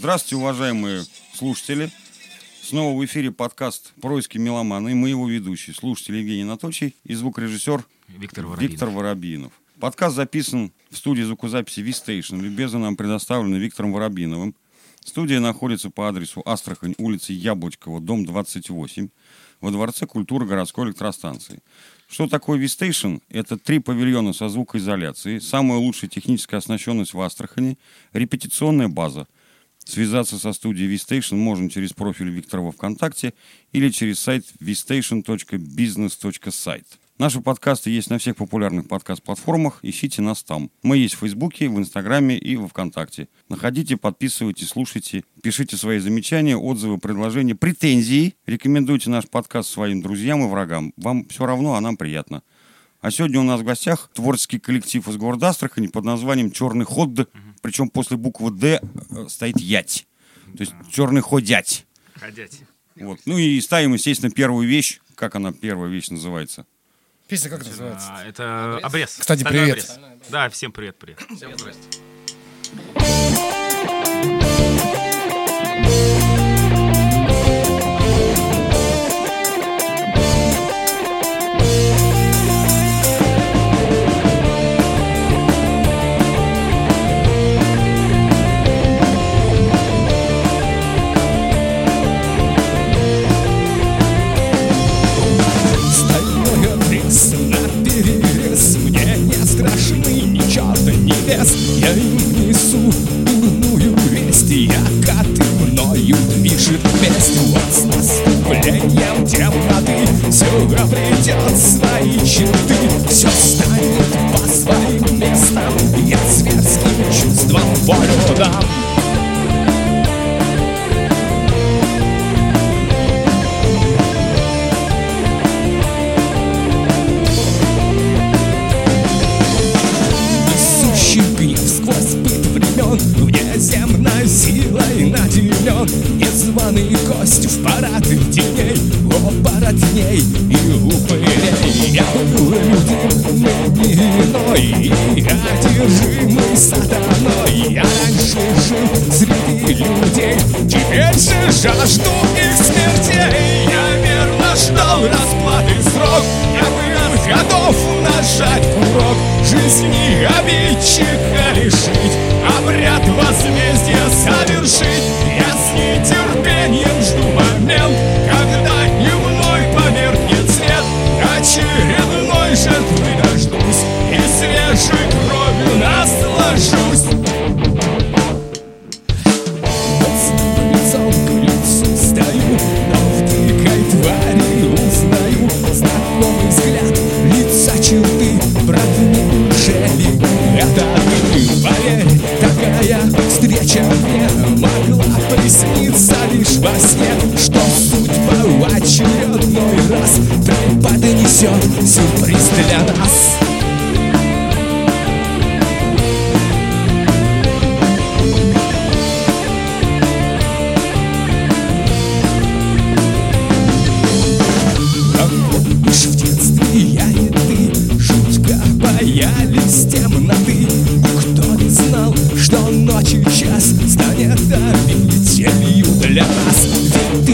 Здравствуйте, уважаемые слушатели. Снова в эфире подкаст «Происки меломана» и мы его ведущие, слушатель Евгений Анатольевич и звукорежиссер Виктор Воробьев. Виктор Воробьинов. Подкаст записан в студии звукозаписи V-Station. Любезно нам предоставлено Виктором Воробьиновым. Студия находится по адресу Астрахань, улица Яблочкова, дом 28, во Дворце культуры городской электростанции. Что такое V-Station? Это три павильона со звукоизоляцией, самая лучшая техническая оснащенность в Астрахани, репетиционная база. Связаться со студией V-Station можно через профиль Виктора во ВКонтакте или через сайт vstation.business.site. Наши подкасты есть на всех популярных подкаст-платформах. Ищите нас там. Мы есть в Фейсбуке, в Инстаграме и во Вконтакте. Находите, подписывайтесь, слушайте, пишите свои замечания, отзывы, предложения, претензии. Рекомендуйте наш подкаст своим друзьям и врагам. Вам все равно, а нам приятно. А сегодня у нас в гостях творческий коллектив из города Астрахани под названием «Черный ход». Причем после буквы «Д» э, стоит «ять». То есть «Черный ходять». Ходять. Вот. Ну и ставим, естественно, первую вещь. Как она, первая вещь называется? Песня как называется? А, это обрез. Кстати, Стальной привет. обрез. Да, всем привет, привет. Стальной вес Я им несу дурную весть Якоты мною движет месть Вот с наступлением темноты Все обретет свои черты. Все станет по своим местам. Я зверским чувством волю дам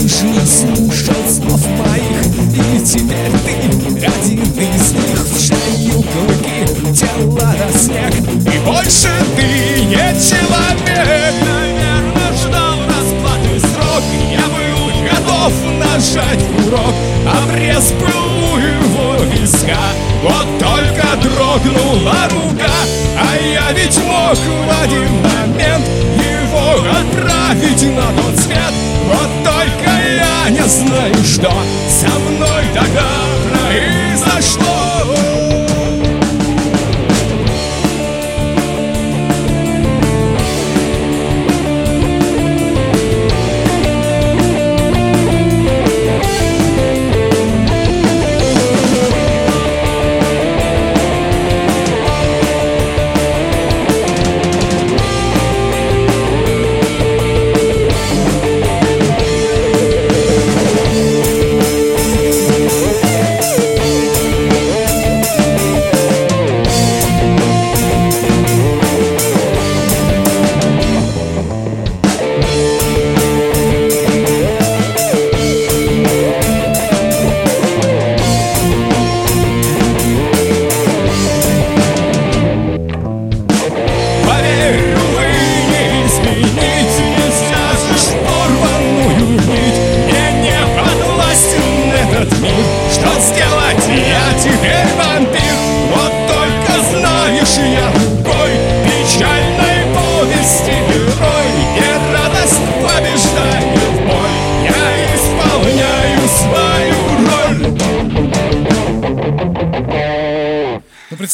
Ведь ты ж не слушал слов моих И теперь ты один из них. В шею клыки, тело на снег. И больше ты не человек. Наверное, ждал расплаты срок. Я был готов нажать курок. Обрез был его виска. Вот только дрогнула рука. А я ведь мог в один момент Отправить на тот свет Вот только я не знаю, что Со мной тогда произошло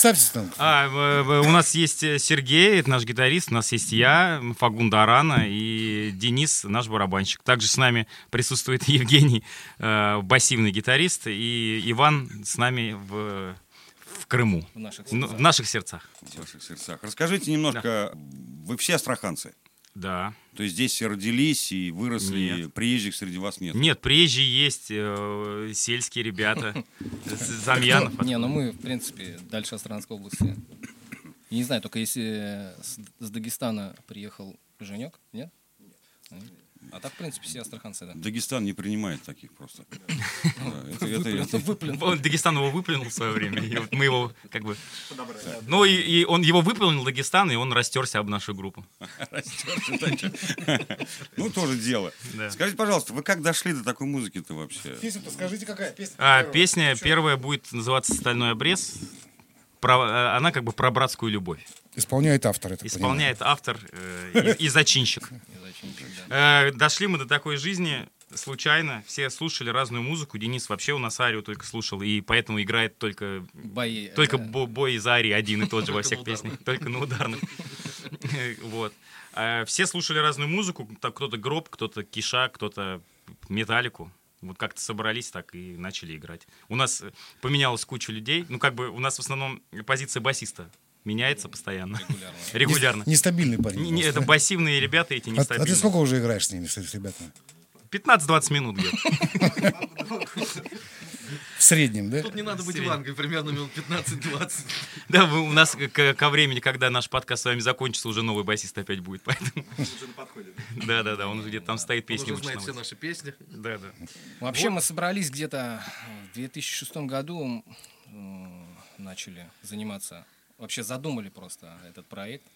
представьтесь там. А, у нас есть э, Сергей, это наш гитарист, у нас есть я, Фагунда Арана и Денис, наш барабанщик. Также с нами присутствует Евгений, э, басивный гитарист, и Иван с нами в, в Крыму. В наших Ну, сердцах. в наших сердцах. В ваших сердцах. Расскажите немножко, вы все астраханцы? Да. То есть здесь все родились и выросли, Нет. приезжих среди вас нет? Нет, приезжие есть, э, сельские ребята, Замьянов. Не, ну мы, в принципе, дальше Астранской области. Я не знаю, только если с, с Дагестана приехал Женек, нет? Нет. А так, в принципе, все астраханцы, да. Дагестан не принимает таких просто. Он Дагестан его выплюнул в свое время, и вот мы его как бы... Ну, и, он его выплюнул, Дагестан, и он растерся об нашу группу. Ну, тоже дело. Скажите, пожалуйста, вы как дошли до такой музыки-то вообще? Песню-то скажите, какая песня? А, песня первая будет называться «Стальной обрез». Э, она как бы про братскую любовь. Исполняет автор, так Исполняет автор э, и, и зачинщик. Э, дошли мы до такой жизни случайно. Все слушали разную музыку. Денис вообще у нас Арию только слушал, и поэтому играет только Бои. Только э, бо- бой из Арии один и тот же во всех песнях. Только на ударных. Вот. А Все слушали разную музыку. Так Кто-то гроб, кто-то киша, кто-то металлику. Вот как-то собрались так и начали играть. У нас э, поменялась куча людей. Ну, как бы у нас в основном позиция басиста меняется постоянно. Регулярно. Регулярно. Нестабильный парень. Не-. Это басивные ребята эти А, а нестабильные. ты сколько уже играешь с ними, с, с ребятами? 15-20 минут где-то. В среднем, да? Тут не надо быть. Ивангой, примерно минут 15-20. Да, у нас ко времени, когда наш подкаст с вами закончится, уже новый басист опять будет. Поэтому... Да, да, да, он уже где-то там стоит, Он песни уже знает все наши песни. Да, да. Вообще мы собрались где-то в 2006 году, начали заниматься, вообще задумали просто этот проект.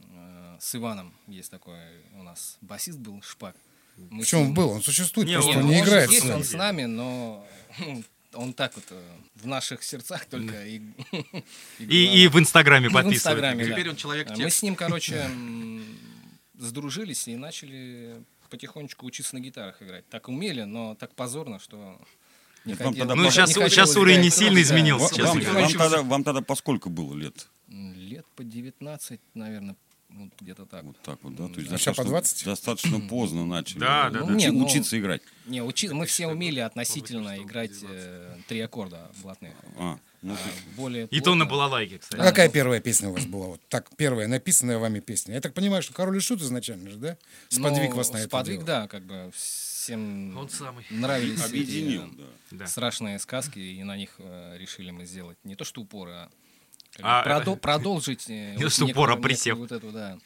Э, С Иваном есть такой у нас басист был, Шпак. Мы он ним- был, он существует, Не, просто он- он не он играет. Есть с он нами. с нами, но он так вот э, в наших сердцах только и, И, и в Инстаграме И в. Инстаграме, да. Теперь он человек Мы текст. с ним, короче, сдружились и начали потихонечку учиться на гитарах играть. Так умели, но так позорно, что Нет, вам тогда Ну, Не сейчас, сейчас уровень не сильно да. изменился, Вам, честно вам- вам тогда, вам тогда по сколько было лет? Лет по 19, наверное, вот где-то так. Вот так вот, да? То есть А ща по достаточно- 20? Достаточно поздно начали Да, да, да. Не, ну- учиться играть. Не, учи... мы все умели относительно играть э, три аккорда блатных. А, ну, А более И то на плотно- балалайке, А кстати. какая первая песня у вас была? Вот так, первая написанная вами песня. Я так понимаю, что Король и Шут изначально же, да? Сподвиг Ну, вас на это Сподвиг, дело. да, как бы всем Он самый. нравились эти, объединил, э, да. Страшные сказки, и на них э, решили мы сделать не то что упор, а, А, продо- продолжить э, Не то, что упор, а присев. вот эту, да,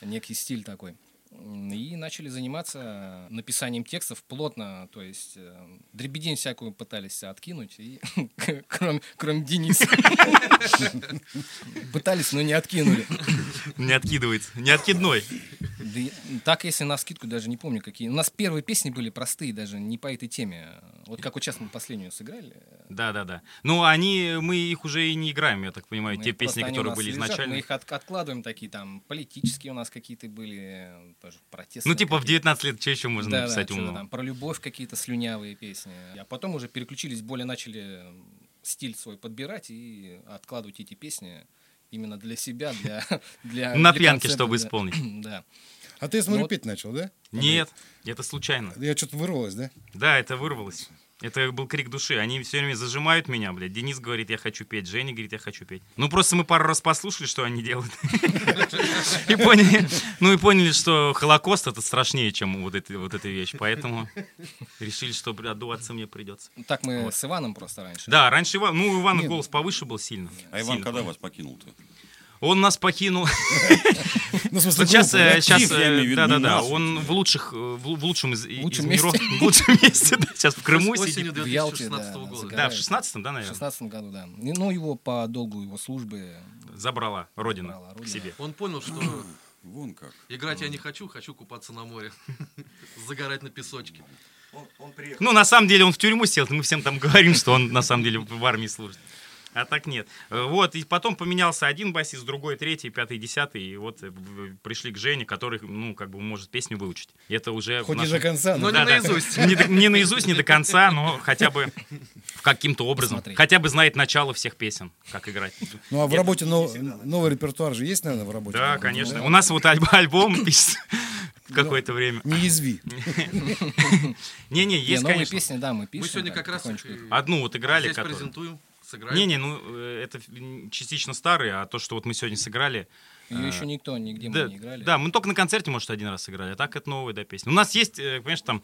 некий стиль такой. И начали заниматься написанием текстов плотно, то есть э, дребедень всякую пытались откинуть, и кроме, кроме Дениса. Пытались, но не откинули. Не откидывается. Не откидной. Да так, если на скидку, даже не помню, какие. У нас первые песни были простые, даже не по этой теме. Вот как вот сейчас мы последнюю сыграли. Да, да, да. Ну, они, мы их уже и не играем, я так понимаю, мы те песни, которые были лежат, изначально. Мы их от- откладываем такие там, политические у нас какие-то были, тоже протестные. Ну, типа в какие-то. 19 лет что еще можно Да, да, написать что-то умного? там про любовь какие-то слюнявые песни. А потом уже переключились, более начали стиль свой подбирать и откладывать эти песни именно для себя, для... для На для пьянке, концерта, чтобы да. исполнить. Да. А ты, я смотрю, Ну, петь начал, да? Нет, это случайно. Я что-то вырвалось, да? Да, это вырвалось. Это был крик души. Они все время зажимают меня, блядь. Денис говорит, я хочу петь. Женя говорит, я хочу петь. Ну, просто мы пару раз послушали, что они делают. И поняли, ну и поняли, что Холокост это страшнее, чем вот эта, вот эта вещь. Поэтому решили, что отдуваться мне придется. Так мы с Иваном просто раньше. Да, раньше Иван, ну, у Ивана голос повыше был сильно. А Иван Сильно. когда вас покинул-то? Он нас покинул. Ну, в смысле, Сейчас, да? сейчас, в да, да, да. Он в лучших, э, в в лучшем из, из лучшем миров, месте. в лучшем месте, да, сейчас в Крыму сидит. В Ялте, 2016 да, года. Да, в 16-м, да, В наверное, 16 году, да. Ну, его по долгу его службы забрала Родина Забрала к Родина. себе. Он понял, что Вон как. играть я не хочу, хочу купаться на море. Загорать на песочке. Ну, на самом деле он в тюрьму сел, мы всем там говорим, что он на самом деле в армии служит. А так нет. Э, Вот, и потом поменялся один басист, другой, третий, пятый, десятый, и вот э, пришли к Жене, который, ну, как бы может песню выучить. И это уже... Хоть не нашем- до конца, но... Но не Да, да. наизусть. Не, до- не наизусть, не до конца, но хотя бы каким-то образом. Посмотреть. Хотя бы знает начало всех песен, как играть. Ну а в работе нов- новый репертуар же есть, наверное, в работе? Да, конечно. У нас вот альб- альбом пишется в какое-то время. Не язви. Не-не, Не, есть, новые конечно. песни, да, мы пишем. Мы сегодня как раз и Одну вот играли, которую- презентуем, сыграем. Не-не, ну э, это частично старые, а то, что вот мы сегодня сыграли, Ее еще никто нигде мы да, не играли. да, мы только на концерте, может, один раз сыграли, а так это новая, да, песня. У нас есть, э, понимаешь, там,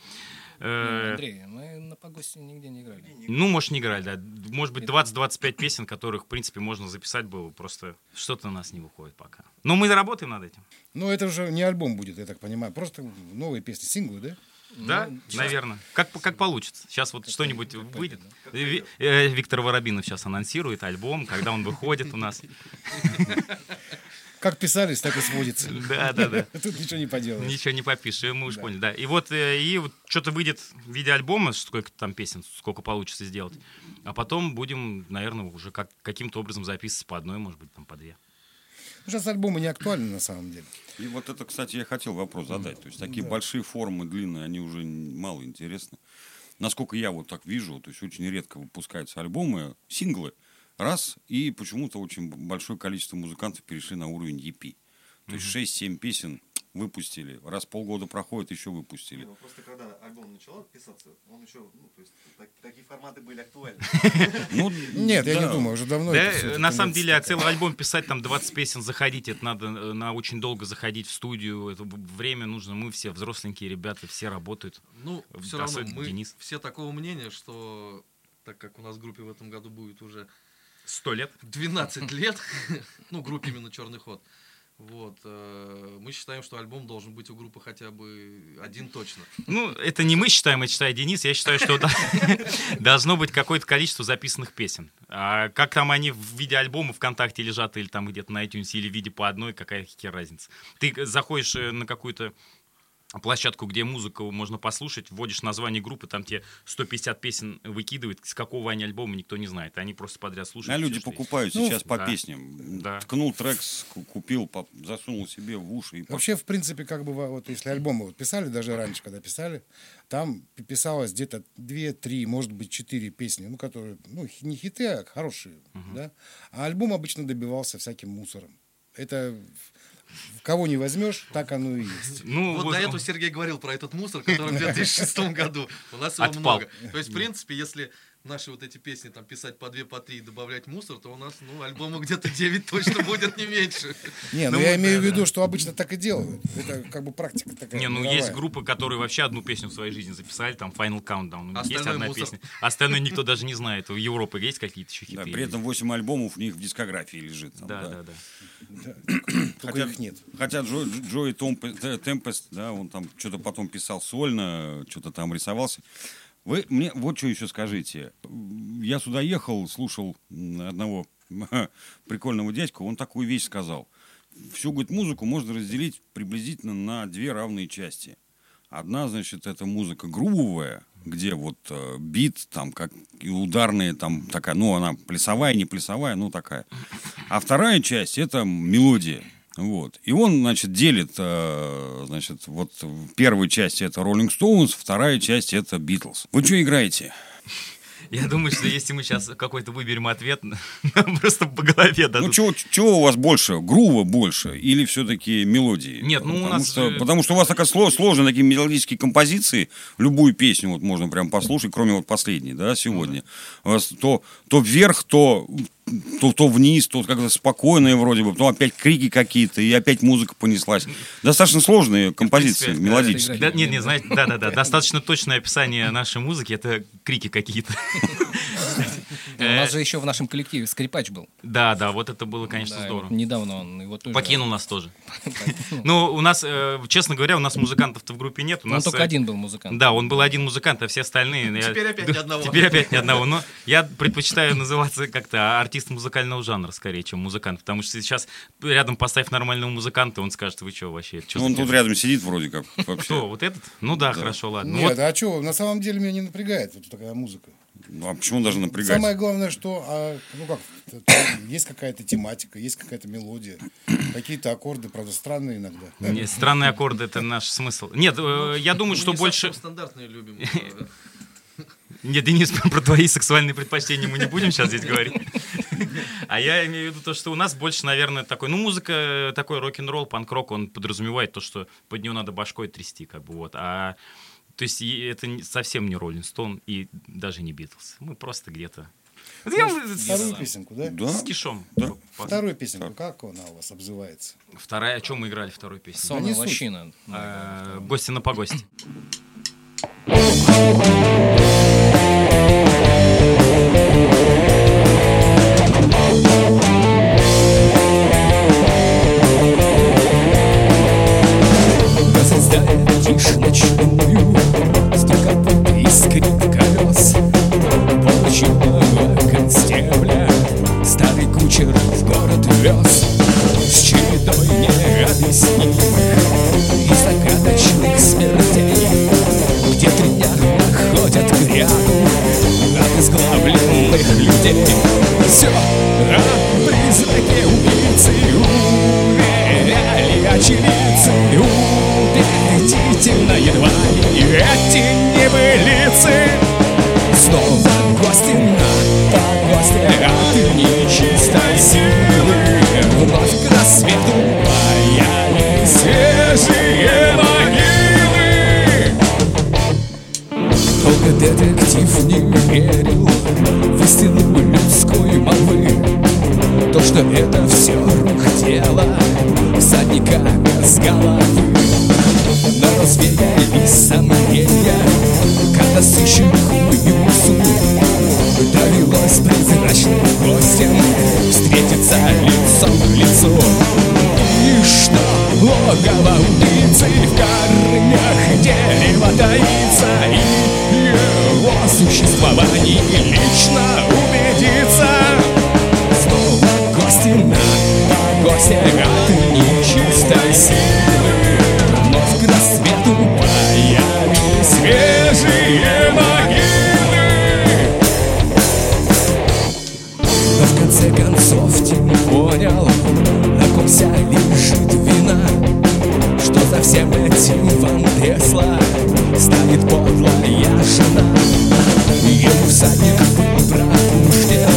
Ну, э, Андрей, мы на погосте нигде не играли. ну, может, не играли, да, может быть, 20-25 песен, которых, в принципе, можно записать было, просто что-то у нас не выходит пока. Но мы работаем над этим. Ну это уже не альбом будет, я так понимаю. Просто новые песни, синглы, да? Да, Ну, наверное. Как, как получится. Сейчас вот что-нибудь выйдет. Ви- э, Виктор Воробинов сейчас анонсирует альбом, когда он выходит у нас. Как писались, так и сводится. Да, да, да. Тут ничего не поделаешь. Ничего не попишешь, мы уж поняли, да. И вот, э, и вот что-то выйдет в виде альбома, сколько там песен, сколько получится сделать. А потом будем, наверное, уже как, каким-то образом записывать по одной, может быть, там по две. Сейчас альбомы не актуальны на самом деле. И вот это, кстати, я хотел вопрос задать. То есть такие большие формы, длинные, они уже мало интересны. Насколько я вот так вижу, то есть очень редко выпускаются альбомы, синглы, раз, и почему-то очень большое количество музыкантов перешли на уровень EP. То есть 6-7 песен выпустили, раз полгода проходит, еще выпустили. Ну, просто когда альбом начал писаться, он еще, ну, то есть, так- такие форматы были актуальны. Ну, Нет, я не думаю, уже давно на самом деле, а целый альбом писать, там 20 песен заходить, это надо э, на очень долго заходить в студию, это время нужно, мы все взросленькие ребята, все работают. Ну, все равно мы все такого мнения, что так как у нас в группе в этом году будет уже Сто лет. 12 лет, ну, группе именно Черный ход, вот, э, мы считаем, что альбом должен быть у группы хотя бы один точно. Ну, это не мы считаем, это считает Денис. Я считаю, что должно быть какое-то количество записанных песен. А как там они в виде альбома ВКонтакте лежат или там где-то на iTunes или в виде по одной, какая хер разница. Ты заходишь э, на какую-то площадку, где музыку можно послушать, вводишь название группы, там тебе 150 песен выкидывает, с какого они альбома никто не знает. Они просто подряд слушают. А люди что есть. покупают Ну, сейчас по да. песням. Да. Ткнул трек, купил, засунул себе в уши. И по- Вообще, в принципе, как бы, во- вот если альбомы вот писали, даже раньше, когда писали, там писалось где-то две, три, может быть, четыре песни, ну, которые, ну, не хиты, а хорошие, да. А альбом обычно добивался всяким мусором. Это кого не возьмешь, так оно и есть. Ну, вот вот до этого Сергей говорил про этот мусор, который в 2006 году. У нас его Отпал. много. То есть, в принципе, если наши вот эти песни там писать по две, по три и добавлять мусор, то у нас, ну, альбома где-то 9 точно будет не меньше. Не, ну, Ну, я имею в виду, что обычно так и делают. Это как бы практика такая. Не, ну есть группы, которые вообще одну песню в своей жизни записали, там Final Countdown. У них есть одна песня. Остальное никто даже не знает. У Европы есть какие-то еще хиты? Да, при этом 8 альбомов у них в дискографии лежит. Да, да. да. Только их нет. Хотя Джо, Джои Темпест, да, он там что-то потом писал сольно, что-то там рисовался. Вы мне вот что еще скажите. Я сюда ехал, слушал одного прикольного дядьку, он такую вещь сказал. Всю, говорит, музыку можно разделить приблизительно на две равные части. Одна, значит, это музыка грувовая, где вот э, бит, там, как и ударные, там, такая, ну, она плясовая, не плясовая, ну, такая. А вторая часть — это мелодия. Вот. И он, значит, делит, э, значит, вот в первой части это Rolling Stones, вторая часть это Beatles. Вы что играете? Я думаю, что если мы сейчас какой-то выберем ответ, нам просто по голове Ну, дадут. чего, чего у вас больше? Грува больше или все-таки мелодии? Нет, ну, у потому нас, Что, потому что у вас такая сло- сложная такие мелодические композиции. Любую песню вот можно прям послушать, кроме вот последней, да, сегодня. У вас то, то вверх, то, то, то вниз, то как-то спокойные вроде бы, то опять крики какие-то, и опять музыка понеслась. Достаточно сложные композиции принципе, мелодические. Да, нет, нет, знаете, да, да, да. Достаточно точное описание нашей музыки это крики какие-то. У нас же еще в нашем коллективе скрипач был. Да, да, вот это было, конечно, здорово. недавно он его тоже... Покинул нас тоже. Ну, у нас, э, честно говоря, у нас музыкантов-то в группе нет. У Он нас, только э, один был музыкант. Да, он был один музыкант, а все остальные... я- Теперь опять ни одного. Теперь опять ни одного. Но я предпочитаю называться как-то артист музыкального жанра, скорее, чем музыкант. Потому что сейчас рядом поставь нормального музыканта, он скажет, вы что вообще? Чё Он тут дел?» рядом сидит вроде как. Кто, вот этот? Ну да, хорошо, ладно. Ну Нет, а что, на самом деле меня не напрягает вот такая музыка. Ну, а почему даже напрягать? Самое главное, что, а, ну как, есть какая-то тематика, есть какая-то мелодия, какие-то аккорды, правда, странные иногда. Не, Странные аккорды это наш смысл. Нет, э, я думаю, что больше. стандартные любим. э, Нет, Денис, про твои сексуальные предпочтения мы не будем сейчас здесь говорить. А я имею в виду то, что у нас больше, наверное, такой, ну, музыка, такой рок-н-ролл, панк-рок, он подразумевает то, что под него надо башкой трясти, как бы вот. А то есть это совсем не Роллинг Стоун и даже не Битлз. Мы просто где-то... С- Вторую песенку, да? Да. С кишом. Да. По- Вторую песенку, как она у вас обзывается? Вторая, о чем мы играли вторую песню? Сонная лощина. Э, Гости на погости. детектив не верил в истину людской молвы То, что это все рук дело всадника без головы. Но развеялись сомнения, когда сыщику Юсу Довелось призрачным гостем встретиться лицом к лицу И что логово убийцы в корнях дерева таится И его существовании лично убедиться Снова гости на погосте от нечистой силы Вновь к рассвету появились вся лежит вина Что за всем этим Ван Тесла станет подлая жена. Ему всадник был пробужден,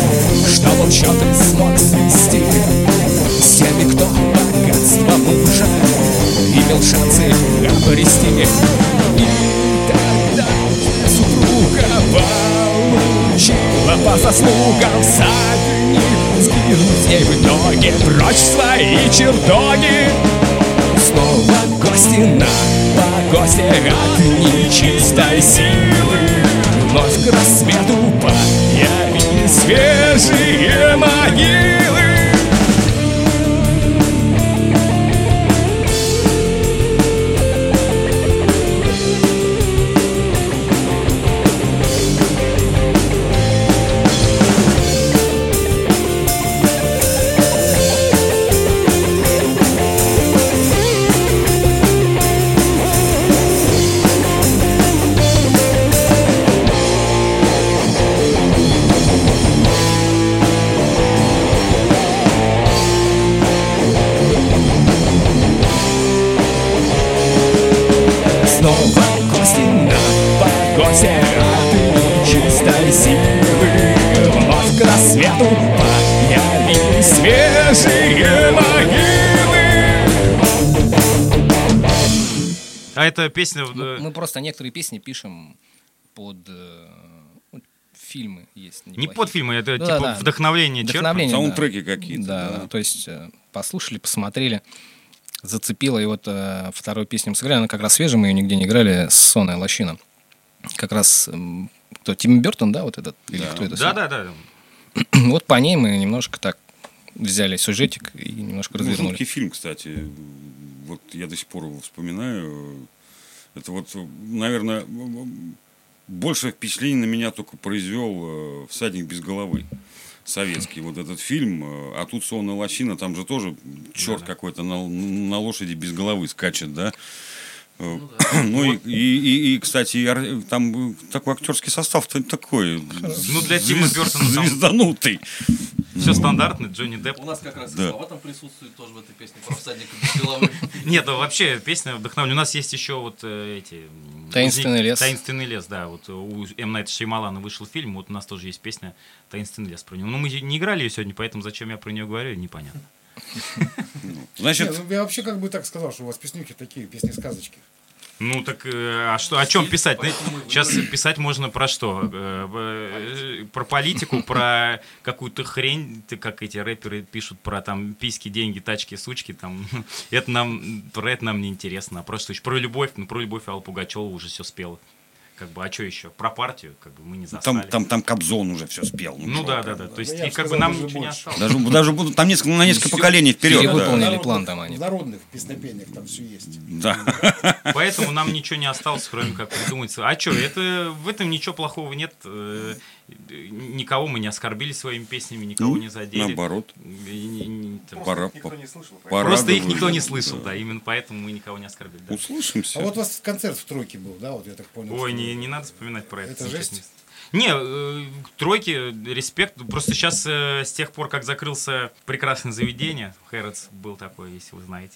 что он счеты смог свести. С теми, кто богатство мужа имел шансы обрести. И тогда супруга получила по заслугам всадник Сгинул с ней в итоге прочь свои чертоги. Снова гости на погосте от нечистой силы. Вновь к рассвету появились свежие могилы эта песня... Мы, э, мы просто некоторые песни пишем под э, ну, фильмы есть. Не неплохие. под фильмы, это Ну типа да, да. вдохновление. Вдохновление, да. Саундтреки какие-то. Да, да. то есть э, послушали, посмотрели, зацепило. И вот э, вторую песню мы сыграли, она как раз свежая, мы ее нигде не играли, «Сонная лощина». Как раз, кто, Тим Бертон, да, вот этот? Или кто это? Да, да, да. Вот по ней мы немножко так взяли сюжетик и немножко Ну, развернули. жуткий фильм, кстати. Вот я до сих пор его вспоминаю. Это вот, наверное, больше впечатлений на меня только произвел э, «Всадник без головы». Советский вот этот фильм. э, А тут «Сонная лощина», там же тоже черт какой-то на, на лошади без головы скачет, да? Э, Ну, и, и, и- и, кстати, там э, такой актерский состав такой. Ну, для Тима Бёртона там- Звезданутый. Все стандартно, Джонни Депп. У нас как раз и Да. слова там присутствуют тоже в этой песне про всадника без головы. Нет, ну, вообще песня вдохновлена. У нас есть еще вот э, эти... «Таинственный лес». Таинственный лес, да. Вот у М. Найта Шеймалана вышел фильм, вот у нас тоже есть песня «Таинственный лес» про него. Но мы не играли ее сегодня, поэтому зачем я про нее говорю, непонятно. Значит, Не, ну, я вообще как бы так сказал, что у вас песнюхи такие, песни-сказочки. Ну так, э, а что, о чем писать? Сейчас писать можно про что? Э, э, Про политику, про какую-то хрень, ты как эти рэперы пишут про там письки, деньги, тачки, сучки, там. Это нам, про это нам не интересно. А просто еще про любовь, ну про любовь Алла Пугачева уже все спела. Как бы, а что еще? Про партию, как бы мы не застали. там, там, там Кобзон уже все спел. Ну чё да, да, да. То есть, я и как бы нам даже ничего не осталось. Даже, даже будут там несколько, на несколько поколений вперед. Да. Или план там они. В народных песнопениях там все есть. Да. Поэтому нам ничего не осталось, кроме как придумать. А что, это в этом ничего плохого нет. э, Никого мы не оскорбили своими песнями, никого не задели. Наоборот. И не- не- там, Пора, Просто никто не слышал. Просто их никто не слышал, да, именно поэтому мы никого не оскорбили. да. Услышимся. А вот у вас концерт в тройке был, да, вот я так понял. Ой, не, не надо вспоминать про это. Это жесть? Не, э, тройки, респект. Просто сейчас, с тех пор, как закрылся прекрасное заведение, Хэротс был такой, если вы знаете.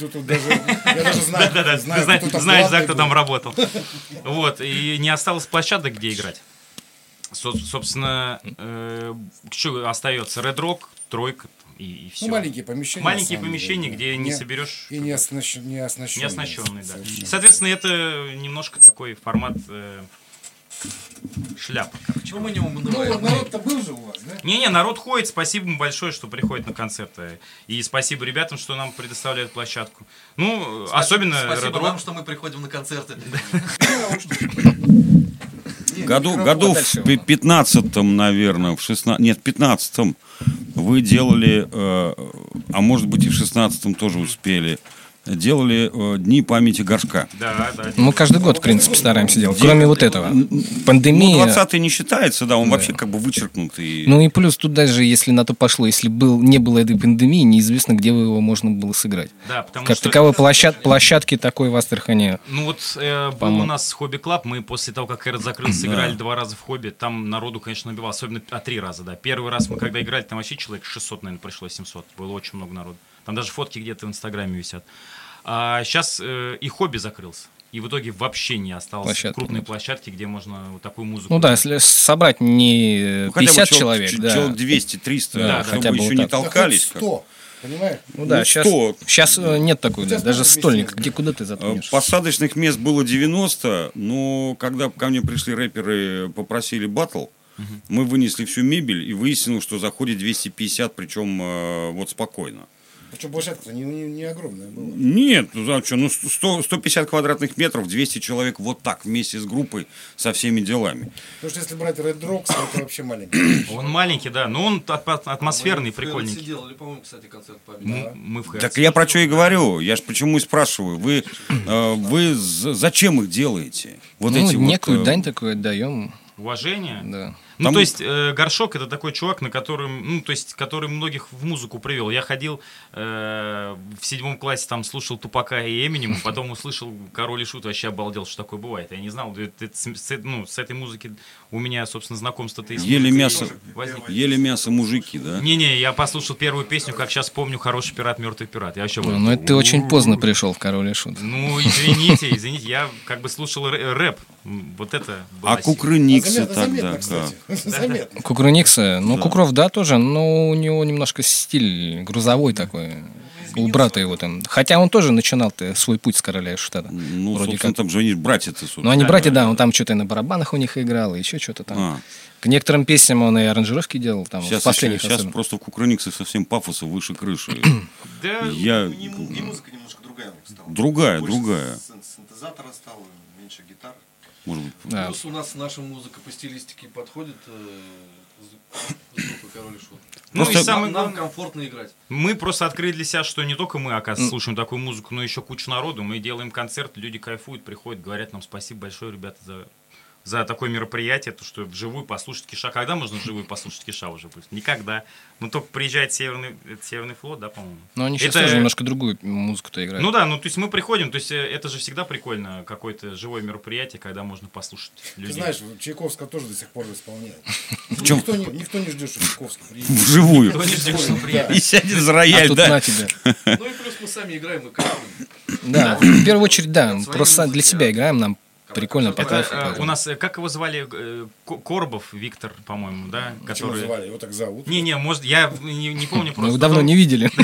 Да тут даже, я даже знаю, Да-да-да, знаю, ты зна- кто знаешь, да, кто был. там работал. Вот, и не осталось площадок, где играть. Со- собственно, э, что остается? Red Rock, тройка и, все. Ну, маленькие помещения. Маленькие помещения, деле, где да. не соберешь... И не, оснащ- не оснащенные. Не оснащенный, да. совершенно. Соответственно, это немножко такой формат э, шляпа, короче. Ну, мы не Ну, вот унываем. народ-то был же у вас, да? Не-не, народ ходит, спасибо им большое, что приходит на концерты. И спасибо ребятам, что нам предоставляют площадку. Ну, особенно Спасибо Red вам, Rock. что мы приходим на концерты. Году, году в пи- 15-м, наверное, в 16 нет, в 15-м вы делали, э, а может быть и в 16-м тоже успели, делали э, Дни памяти горшка. Да, да. Мы каждый год, в принципе, стараемся делать. Кроме вот этого. Ну, Пандемия. 20-й не считается, да, он вообще как бы вычеркнутый. Ну и плюс тут даже, если на то пошло, если был, не было этой пандемии, неизвестно, где его можно было сыграть. Да, потому Как что... таковой площад, площадки такой в Астрахани. Ну вот э, был По-моему. у нас хобби клаб, мы после того, как Эрот закрылся, играли два раза в хобби, там народу, конечно, набивало, особенно а три раза, да. Первый раз мы когда играли, там вообще человек 600, наверное, пришло, 700, было очень много народу. Там даже фотки где-то в Инстаграме висят. А сейчас э, и хобби закрылся. И в итоге вообще не осталось Площадки крупной нет. площадки, где можно вот такую музыку. Ну да, если собрать не Ну, хотя бы 50 чел- человек, ч- да. человек 200-300, Да, чтобы хотя бы еще вот не так. Да толкались. как. 100, понимаешь? Ну да, Ну, сейчас, 100. сейчас нет такой, да, Сейчас даже стольник, где куда ты Э, заткнешь. Посадочных мест было 90, но когда ко мне пришли рэперы, попросили батл, мы вынесли всю мебель и выяснилось, что заходит 250, причем э, вот спокойно. Причем площадка-то не, не, не огромная была. Нет, ну за что, ну 100, 150 квадратных метров, 200 человек вот так вместе с группой со всеми делами. Потому что если брать Red Rocks, то это вообще маленький. Он маленький, да, но он атмосферный, Мы в прикольненький. Фернсе делали, по-моему, кстати, концерт памяти. Мы, мы в Так я про что и говорю. Я же почему и спрашиваю. Вы, э, вы за- зачем их делаете? Вот ну, эти вот, некую э, дань такую отдаем, Уважение. да. Ну, Там- то есть, э, Горшок это такой чувак, на котором, ну, то есть, который многих в музыку привел. Я ходил э, в седьмом классе, там слушал Тупака и Эминема, потом услышал Король и Шут, вообще обалдел, что такое бывает. Я не знал, это- это с, ну, с этой музыки у меня, собственно, знакомство-то с Ели музыкой мясо, возникло. ели мясо мужики, да? Не-не, я послушал первую песню, как сейчас помню, «Хороший пират, мертвый пират». Я вообще Ну, вот- но это ты очень поздно пришел в Король и Шут. Ну, извините, извините, я как бы слушал рэ- рэп. Вот это А. Кукрыниксы тогда кстати. Заметно. Кукруникса, ну, Кукров, да, тоже, но у него немножко стиль грузовой такой. У брата его там. Хотя он тоже начинал-то свой путь с короля шута. Ну, Вроде собственно, как. там же они братья-то. Ну, они Да, братья, да, да, он там что-то и на барабанах у них играл, и еще что-то там. А, К некоторым песням он и аранжировки делал, там, сейчас, в последних еще- сейчас особенно. просто в Кукрыниксах совсем пафоса выше крыши. Да, Я... Ну, и, и музыка немножко другая стала. Другая, Больше другая. син- синтезатора стало, меньше гитар. Может быть, Да. Плюс у нас наша музыка по стилистике подходит э, Король и Шут. Ну Просто- и самое Нам, комфортно играть. мы просто открыли для себя, что не только мы, оказывается, слушаем такую музыку, но еще куча народу. Мы делаем концерт, люди кайфуют, приходят, говорят нам спасибо большое, ребята, за за такое мероприятие, то, что вживую послушать Киша. Когда можно вживую послушать Киша уже? будет? Никогда. Ну, только приезжает Северный, Северный флот, да, по-моему? Но они сейчас Это- тоже немножко другую музыку-то играют. Ну да, ну то есть мы приходим, то есть э, это же всегда прикольно, какое-то живое мероприятие, когда можно послушать Ты людей. знаешь, вот Чайковского тоже до сих пор исполняют. чем? Никто не, никто не ждет, что Чайковский приедет. Вживую. Кто не ждет, что приедет. И сядет за а рояль, тут да. Ну и плюс мы сами играем и кайфуем. Да, в первую очередь, да. Просто для себя а играем, нам прикольно, по Это кайфу. э, поэтому. у нас, э, как его звали, э, Ко- Коробов Виктор, по-моему, да? Почему Который... называли? Его так зовут. Не-не, может, я не, не помню Мы просто. его давно не видели.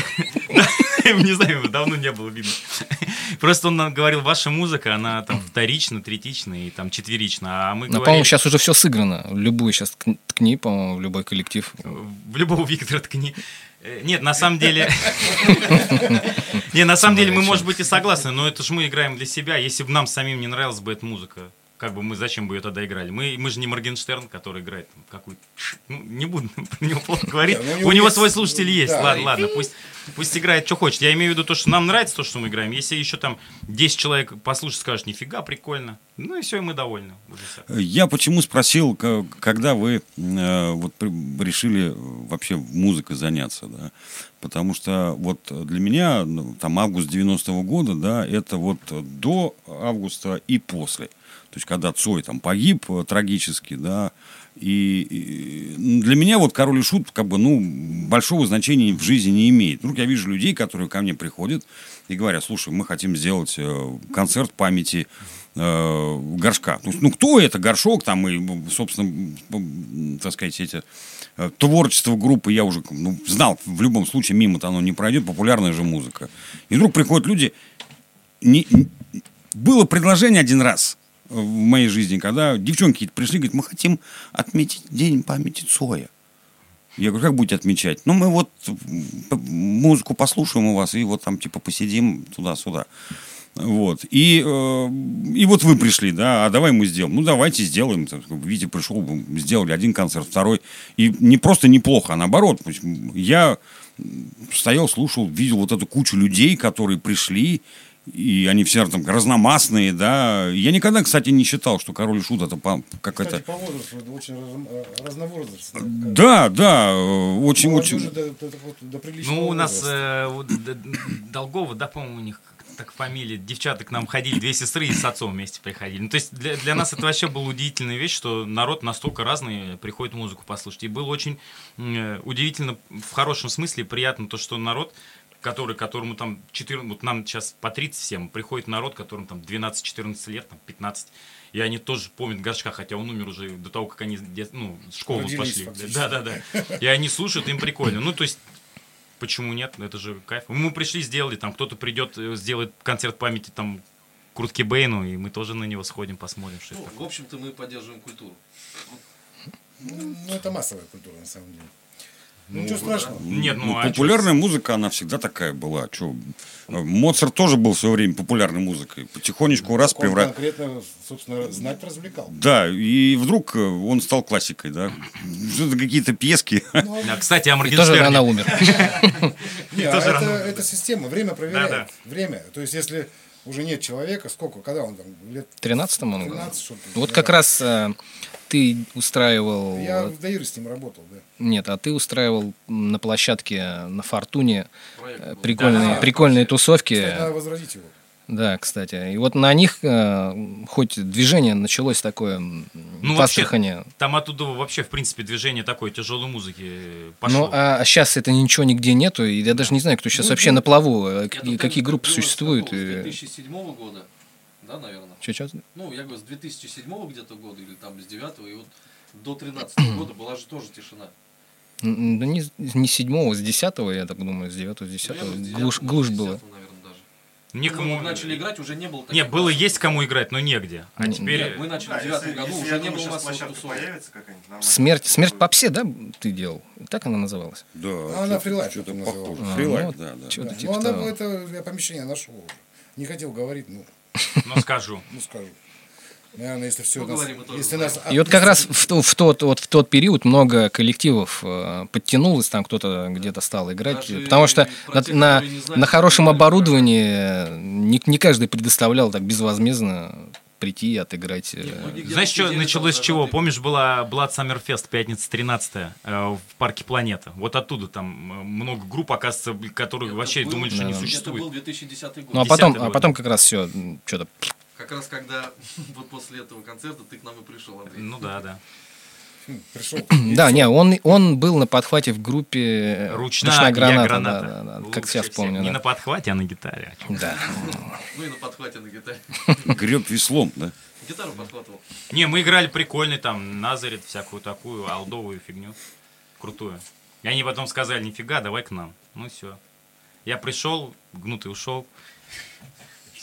Не знаю, его давно не было видно. Просто он говорил, ваша музыка, она там вторична, третична и там четверична. А мы Но, по-моему, говорили, сейчас уже все сыграно. Любую сейчас ткни, по-моему, в любой коллектив. в любого Виктора ткни. Э, Нет, на самом деле... Не, на самом деле мы, может быть, и согласны, но это же мы играем для себя. Если бы нам самим не нравилась бы эта музыка, как бы мы зачем бы ее тогда играли? Мы, мы же не Моргенштерн, который играет там какую-то... Ну, не буду про него плохо говорить. Ну, у него свой слушатель есть. Ладно, ладно, пусть, пусть играет, что хочет. Я имею в виду то, что нам нравится то, что мы играем. Если еще там 10 человек послушать, скажут, нифига, прикольно. Ну и все, и мы довольны. Я почему спросил, когда вы э, вот решили вообще музыкой заняться, да? Потому что вот для меня ну, там август 90-го года, да, это вот до августа и после. То есть когда Цой там погиб э, трагически, да, и, и, для меня вот король и шут как бы ну большого значения в жизни не имеет. Вдруг я вижу людей, которые ко мне приходят и говорят, слушай, мы хотим сделать э, концерт памяти э, горшка. То есть, ну, кто это горшок, там, и, собственно, так сказать, эти э, творчество группы я уже ну, знал, в любом случае мимо-то оно не пройдет, популярная же музыка. И вдруг приходят люди, не- не- было предложение один раз в моей жизни, когда девчонки пришли, говорят, мы хотим отметить день памяти Цоя. Я говорю, как будете отмечать? Ну, мы вот музыку послушаем у вас, и вот там типа посидим туда-сюда. Вот. И, э, и вот вы пришли, да, а давай мы сделаем. Ну, давайте сделаем. Витя пришел, сделали один концерт, второй. И не просто неплохо, а наоборот. Я стоял, слушал, видел вот эту кучу людей, которые пришли, и они все там разномастные, да. Я никогда, кстати, не считал, что король и шут это по- какая-то... Кстати, по возрасту это очень раз- э, разновозрастно. Да, да, очень, Молодежи очень. до, до- до- до Ну, у нас э, вот Долгова, да, по-моему, у них так фамилия. Девчата к нам ходили, две сестры и с отцом вместе приходили. Ну, то есть для, для нас это вообще была удивительная вещь, что народ настолько разный приходит музыку послушать. И было очень э, удивительно, в хорошем смысле, приятно то, что народ, который, которому там 14, вот нам сейчас по 30 всем, приходит народ, которому там 12-14 лет, там 15, и они тоже помнят Горшка, хотя он умер уже до того, как они ну, в школу Родились пошли. фактически. Да, да, да. И они слушают, им прикольно. Ну, то есть Почему нет? Ну, Это же кайф. Мы пришли, сделали, там кто-то придет, э, сделает концерт памяти там Крутке Бейну, и мы тоже на него сходим, посмотрим, что Ну, это в общем-то, мы поддерживаем культуру. Ну, это массовая культура, на самом деле. Ну, ничего страшного. Нет, ну, Ну, а популярная музыка, она всегда такая была. Э, Моцарт тоже был в свое время популярной музыкой. Потихонечку раз Он превратил. конкретно, собственно, знать развлекал. Да, и вдруг э, он стал классикой, да. Что-то какие-то пески. Ну, Да, кстати, о И тоже рано Моргенштерне. умер. Не, а это, система, время проверяет. Время. То есть, если уже нет человека, сколько, когда он там, лет В 13-м он был. 13, что-то. Вот я- как раз э, ты устраивал... Я в Даире с ним работал, да. Нет, а ты устраивал на площадке на Фортуне Проект э, прикольные, Да. прикольные тусовки. Кстати, надо возродить его. Да, кстати. И вот на них э, хоть движение началось такое Ну, в вообще, Астрахани. Там оттуда вообще, в принципе, движение такой тяжелой музыки э, пошло. Ну, а сейчас это ничего нигде нету, и я даже не знаю, кто сейчас Ну, вообще ну, на плаву, э, Это какие, группы было с существуют. какого? С и- 2007 года, да, наверное? Чё, чё? Ну, я говорю, с 2007 где-то года или там с 9 и вот до 13 года была же тоже тишина. Да не, с- не с седьмого, с десятого, я так думаю, с девятого, с десятого. Наверное, с Глушь, 9, глушь было. 10, наверное, даже. Некому... Мы начали играть, уже не было таких Не, было есть кому играть, но негде. А Ну, теперь... Нет, мы начали Да, в девятом году, если, уже я не думаю, было площадка тусовок. появится какая-нибудь. Смерть, смерть то- попсе, да, ты делал? Так она называлась? Да, Ну, она фрилайф что-то потом похоже. называлась. А, ну, да, да. чё-то Да. типа Ну, она, того. это я помещение нашел уже. Не хотел говорить, ну, Ну, скажу. ну скажу. Наверное, если все нас, если нас И вот как раз в, в тот, вот в тот период много коллективов э, подтянулось, там кто-то где-то стал играть, Даже потому что на, на, знают, на хорошем оборудовании не, не каждый предоставлял так безвозмездно прийти и отыграть. э, ну, нигде Знаешь, что началось с чего? Помнишь, была Blood Summer Fest пятница 13 э, в парке Планета. Вот оттуда там э, много групп, оказывается, которые Это вообще был- думали, что не Да. Это был существует. 2010 год. Ну а потом, 10-й а потом как раз все, что-то Как раз когда вот после этого концерта ты к нам и пришел, Андрей. Ну да, да. Пришел. Да, не, он, он был на подхвате в группе Ручная, «Ручная граната». граната. Да, да, да, как сейчас помню. Не да. на подхвате, а на гитаре. Да. Ну и на подхвате на гитаре. Греб веслом, да? Гитару подхватывал. Не, мы играли прикольный там, Назарет, всякую такую алдовую фигню. Крутую. И они потом сказали, нифига, давай к нам. Ну все. Я пришел, гнутый ушел.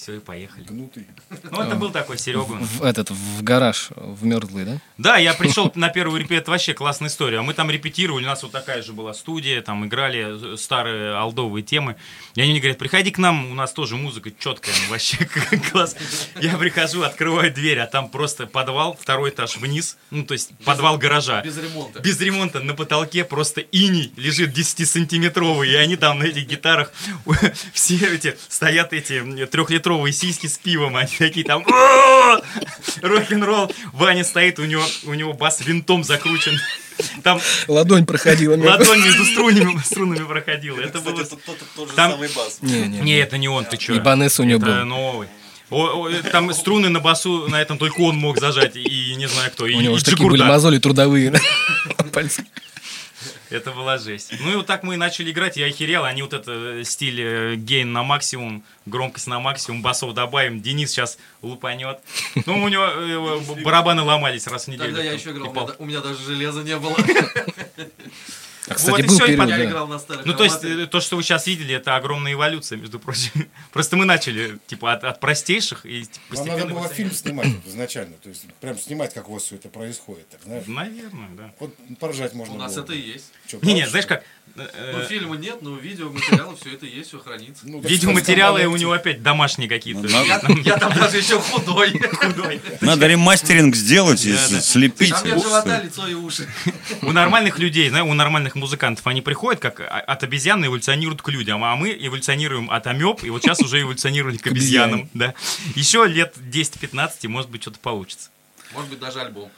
Все, и поехали. Гнутый. Ну, это был такой Серега. В этот, в гараж, в мерзлый, да? Да, я пришел на первую репетицию, это вообще классная история. А Мы там репетировали, у нас вот такая же была студия, там играли э, старые алдовые темы. И они мне говорят, приходи к нам, у нас тоже музыка четкая, ну, вообще класс. Я прихожу, открываю дверь, а там просто подвал, второй этаж вниз, ну, то есть подвал гаража. Без ремонта. Без ремонта на потолке просто иней лежит 10-сантиметровый, и они там на этих гитарах все эти стоят эти трехлитровые сиськи с пивом, они такие там рок-н-ролл. Ваня стоит, у него, у него бас винтом закручен. Там Ладонь проходила. ладонь между струнами, струнами проходила. Это Кстати, было... это тот, тот же Там- самый бас. Не, не, Не, это не он, ты чё? Ибанес у него Это был. новый. О, о, там струны на басу, на этом только он мог зажать, и не знаю кто. И, У него и же такие были мозоли трудовые. Это была жесть. Ну и вот так мы и начали играть, я охерел, они вот это э, стиль э, гейн на максимум, громкость на максимум, басов добавим, Денис сейчас лупанет. Ну, у него э, барабаны ломались раз в неделю. Тогда я еще играл, у меня даже железа не было. А, кстати, и был всё, и период, Я да. играл на старых Ну, то есть, э, то, что вы сейчас видели, это огромная эволюция, между прочим. Просто мы начали, типа, от, от простейших и типа, постепенно... надо было фильм снимать вот изначально. То есть прям снимать, как у вас все это происходит. Так, знаешь? Наверное, да. Вот поржать можно У нас было это и есть. Не-не, правда, знаешь как, Ну, э, фильма нет, но видеоматериалы, все это есть, все хранится. Ну, видеоматериалы у него опять домашние какие-то. Надо- Я, я там даже еще худой. Худой. Надо ремастеринг сделать и слепить. Там живота, лицо и уши. У нормальных людей, знаешь, у нормальных музыкантов, они приходят как а- от обезьян и эволюционируют к людям, а мы эволюционируем от амеб, и вот сейчас уже эволюционировали к обезьянам. Да. Еще лет 10-15, может быть, что-то получится. Может быть, даже альбом.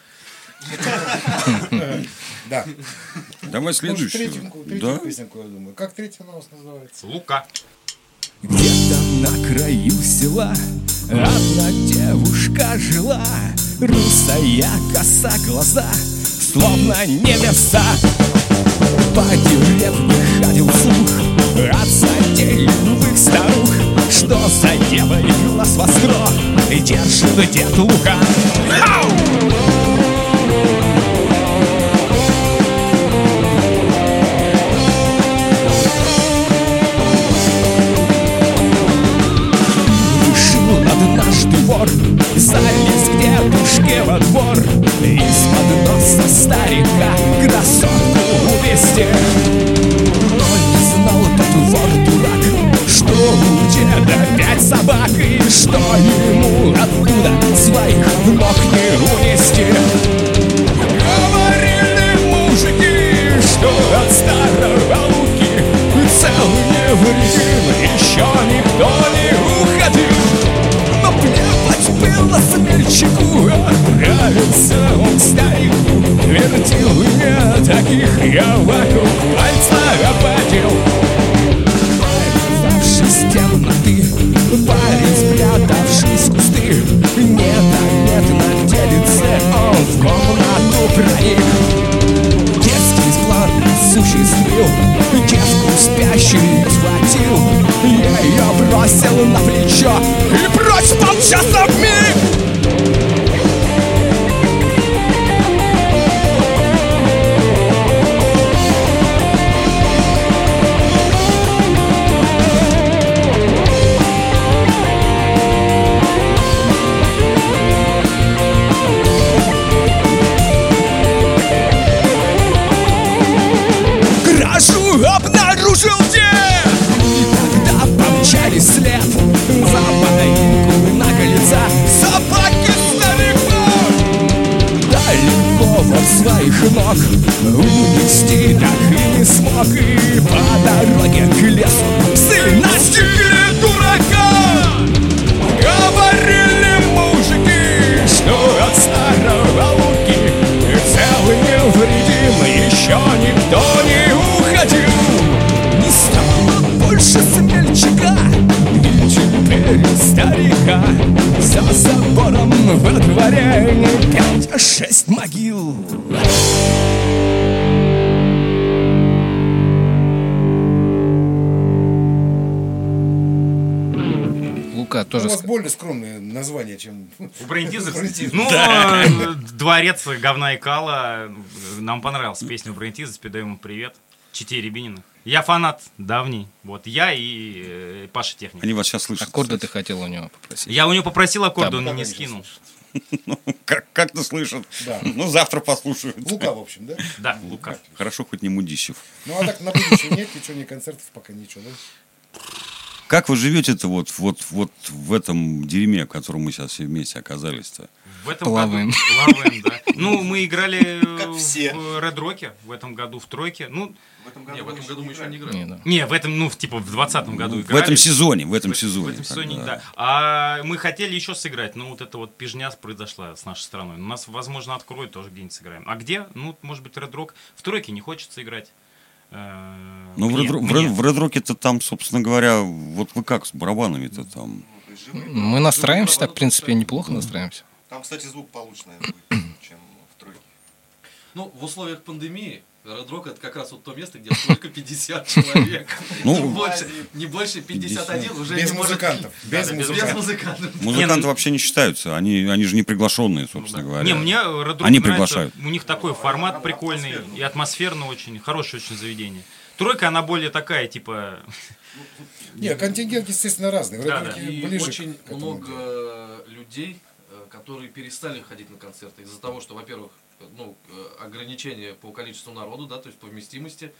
Да. Давай следующую. третью, Да? песенку, я думаю. Как третья у вас называется? Лука. Где-то на краю села Одна девушка жила Русая коса глаза Словно небеса По деревне ходил слух От затейливых старух Что за девой глаз востро Держит дед лука Ау! Однажды вор. Залез к дедушке во двор. Из-под носа старика Красотку увести Но не знал тот вор дурак Что у деда пять собак И что ему оттуда Своих ног не унести? Говорили мужики Что от старого луки Цел невредим Еще никто не уходил было смельчаку Отправился он к старику Вертел мне таких я вокруг пальца ободел Вырвавшись из темноты Парень, спрятавшись в кусты. Незаметно делится он в комнату проник. Детский взгляд осуществил Девку спящую схватил. Ее бросил на плечо И прочь помчался более скромное название, чем... У? Брейнтизерс. Ну, э, дворец говна и кала. Нам понравилась песня у Брейнтизерс, передаем ему привет. Чите Рябинина. Я фанат давний. Вот я и э, Паша Техник. Они вас сейчас слышат. Аккорды ты кстати. хотел у него попросить. Я у него попросил аккорды, Там он мне не скинул. Ну, как- Как-то слышат. Да. Ну, завтра послушают. Лука, в общем, да? Да, Лука. Хорошо, хоть не Мудищев. Ну, а так на будущее нет, ничего, ни концертов пока ничего, да? Как вы живете-то вот, вот, вот в этом дерьме, в котором мы сейчас все вместе оказались-то? В этом Плаваем. году плаваем, да. Ну, мы играли Как все. в Red Rock в этом году, в тройке. Ну, В этом Не, в этом мы году мы еще не играли. Не, да. не, в этом, ну, в- типа в двадцатом году В играли. этом сезоне, в этом В- сезоне. В этом сезоне, тогда. да. А мы хотели еще сыграть, но вот эта вот пижня произошла с нашей стороны. Нас, возможно, откроют, тоже где-нибудь сыграем. А где? Ну, может быть, Red Rock. В тройке не хочется играть. Э, Ну, в Red, Ro- в, мне. Red- в Red Rock-то там, собственно говоря, вот вы как с барабанами-то там? Мы настраиваемся так, в принципе, неплохо настраиваемся. Там, кстати, звук получше, наверное, будет, чем в тройке. Ну, в условиях пандемии Rock это как раз вот то место, где только 50 человек. Ну, не, больше, не больше 51 уже Без не может- музыкантов. Без да, без Без музыкантов. музыкантов. Музыканты Не, ну- вообще не считаются, они, они же не приглашенные, собственно говоря. Не, мне Rock Они нравится. приглашают. У них такой формат прикольный и атмосферно очень, хорошее очень заведение. Тройка, она более такая, типа... Не, контингент, естественно, разный. Да, да. И ближе очень много делу. людей, э, которые перестали ходить на концерты из-за того, что, во-первых, ну, э, ограничения по количеству народу, да, то есть по вместимости.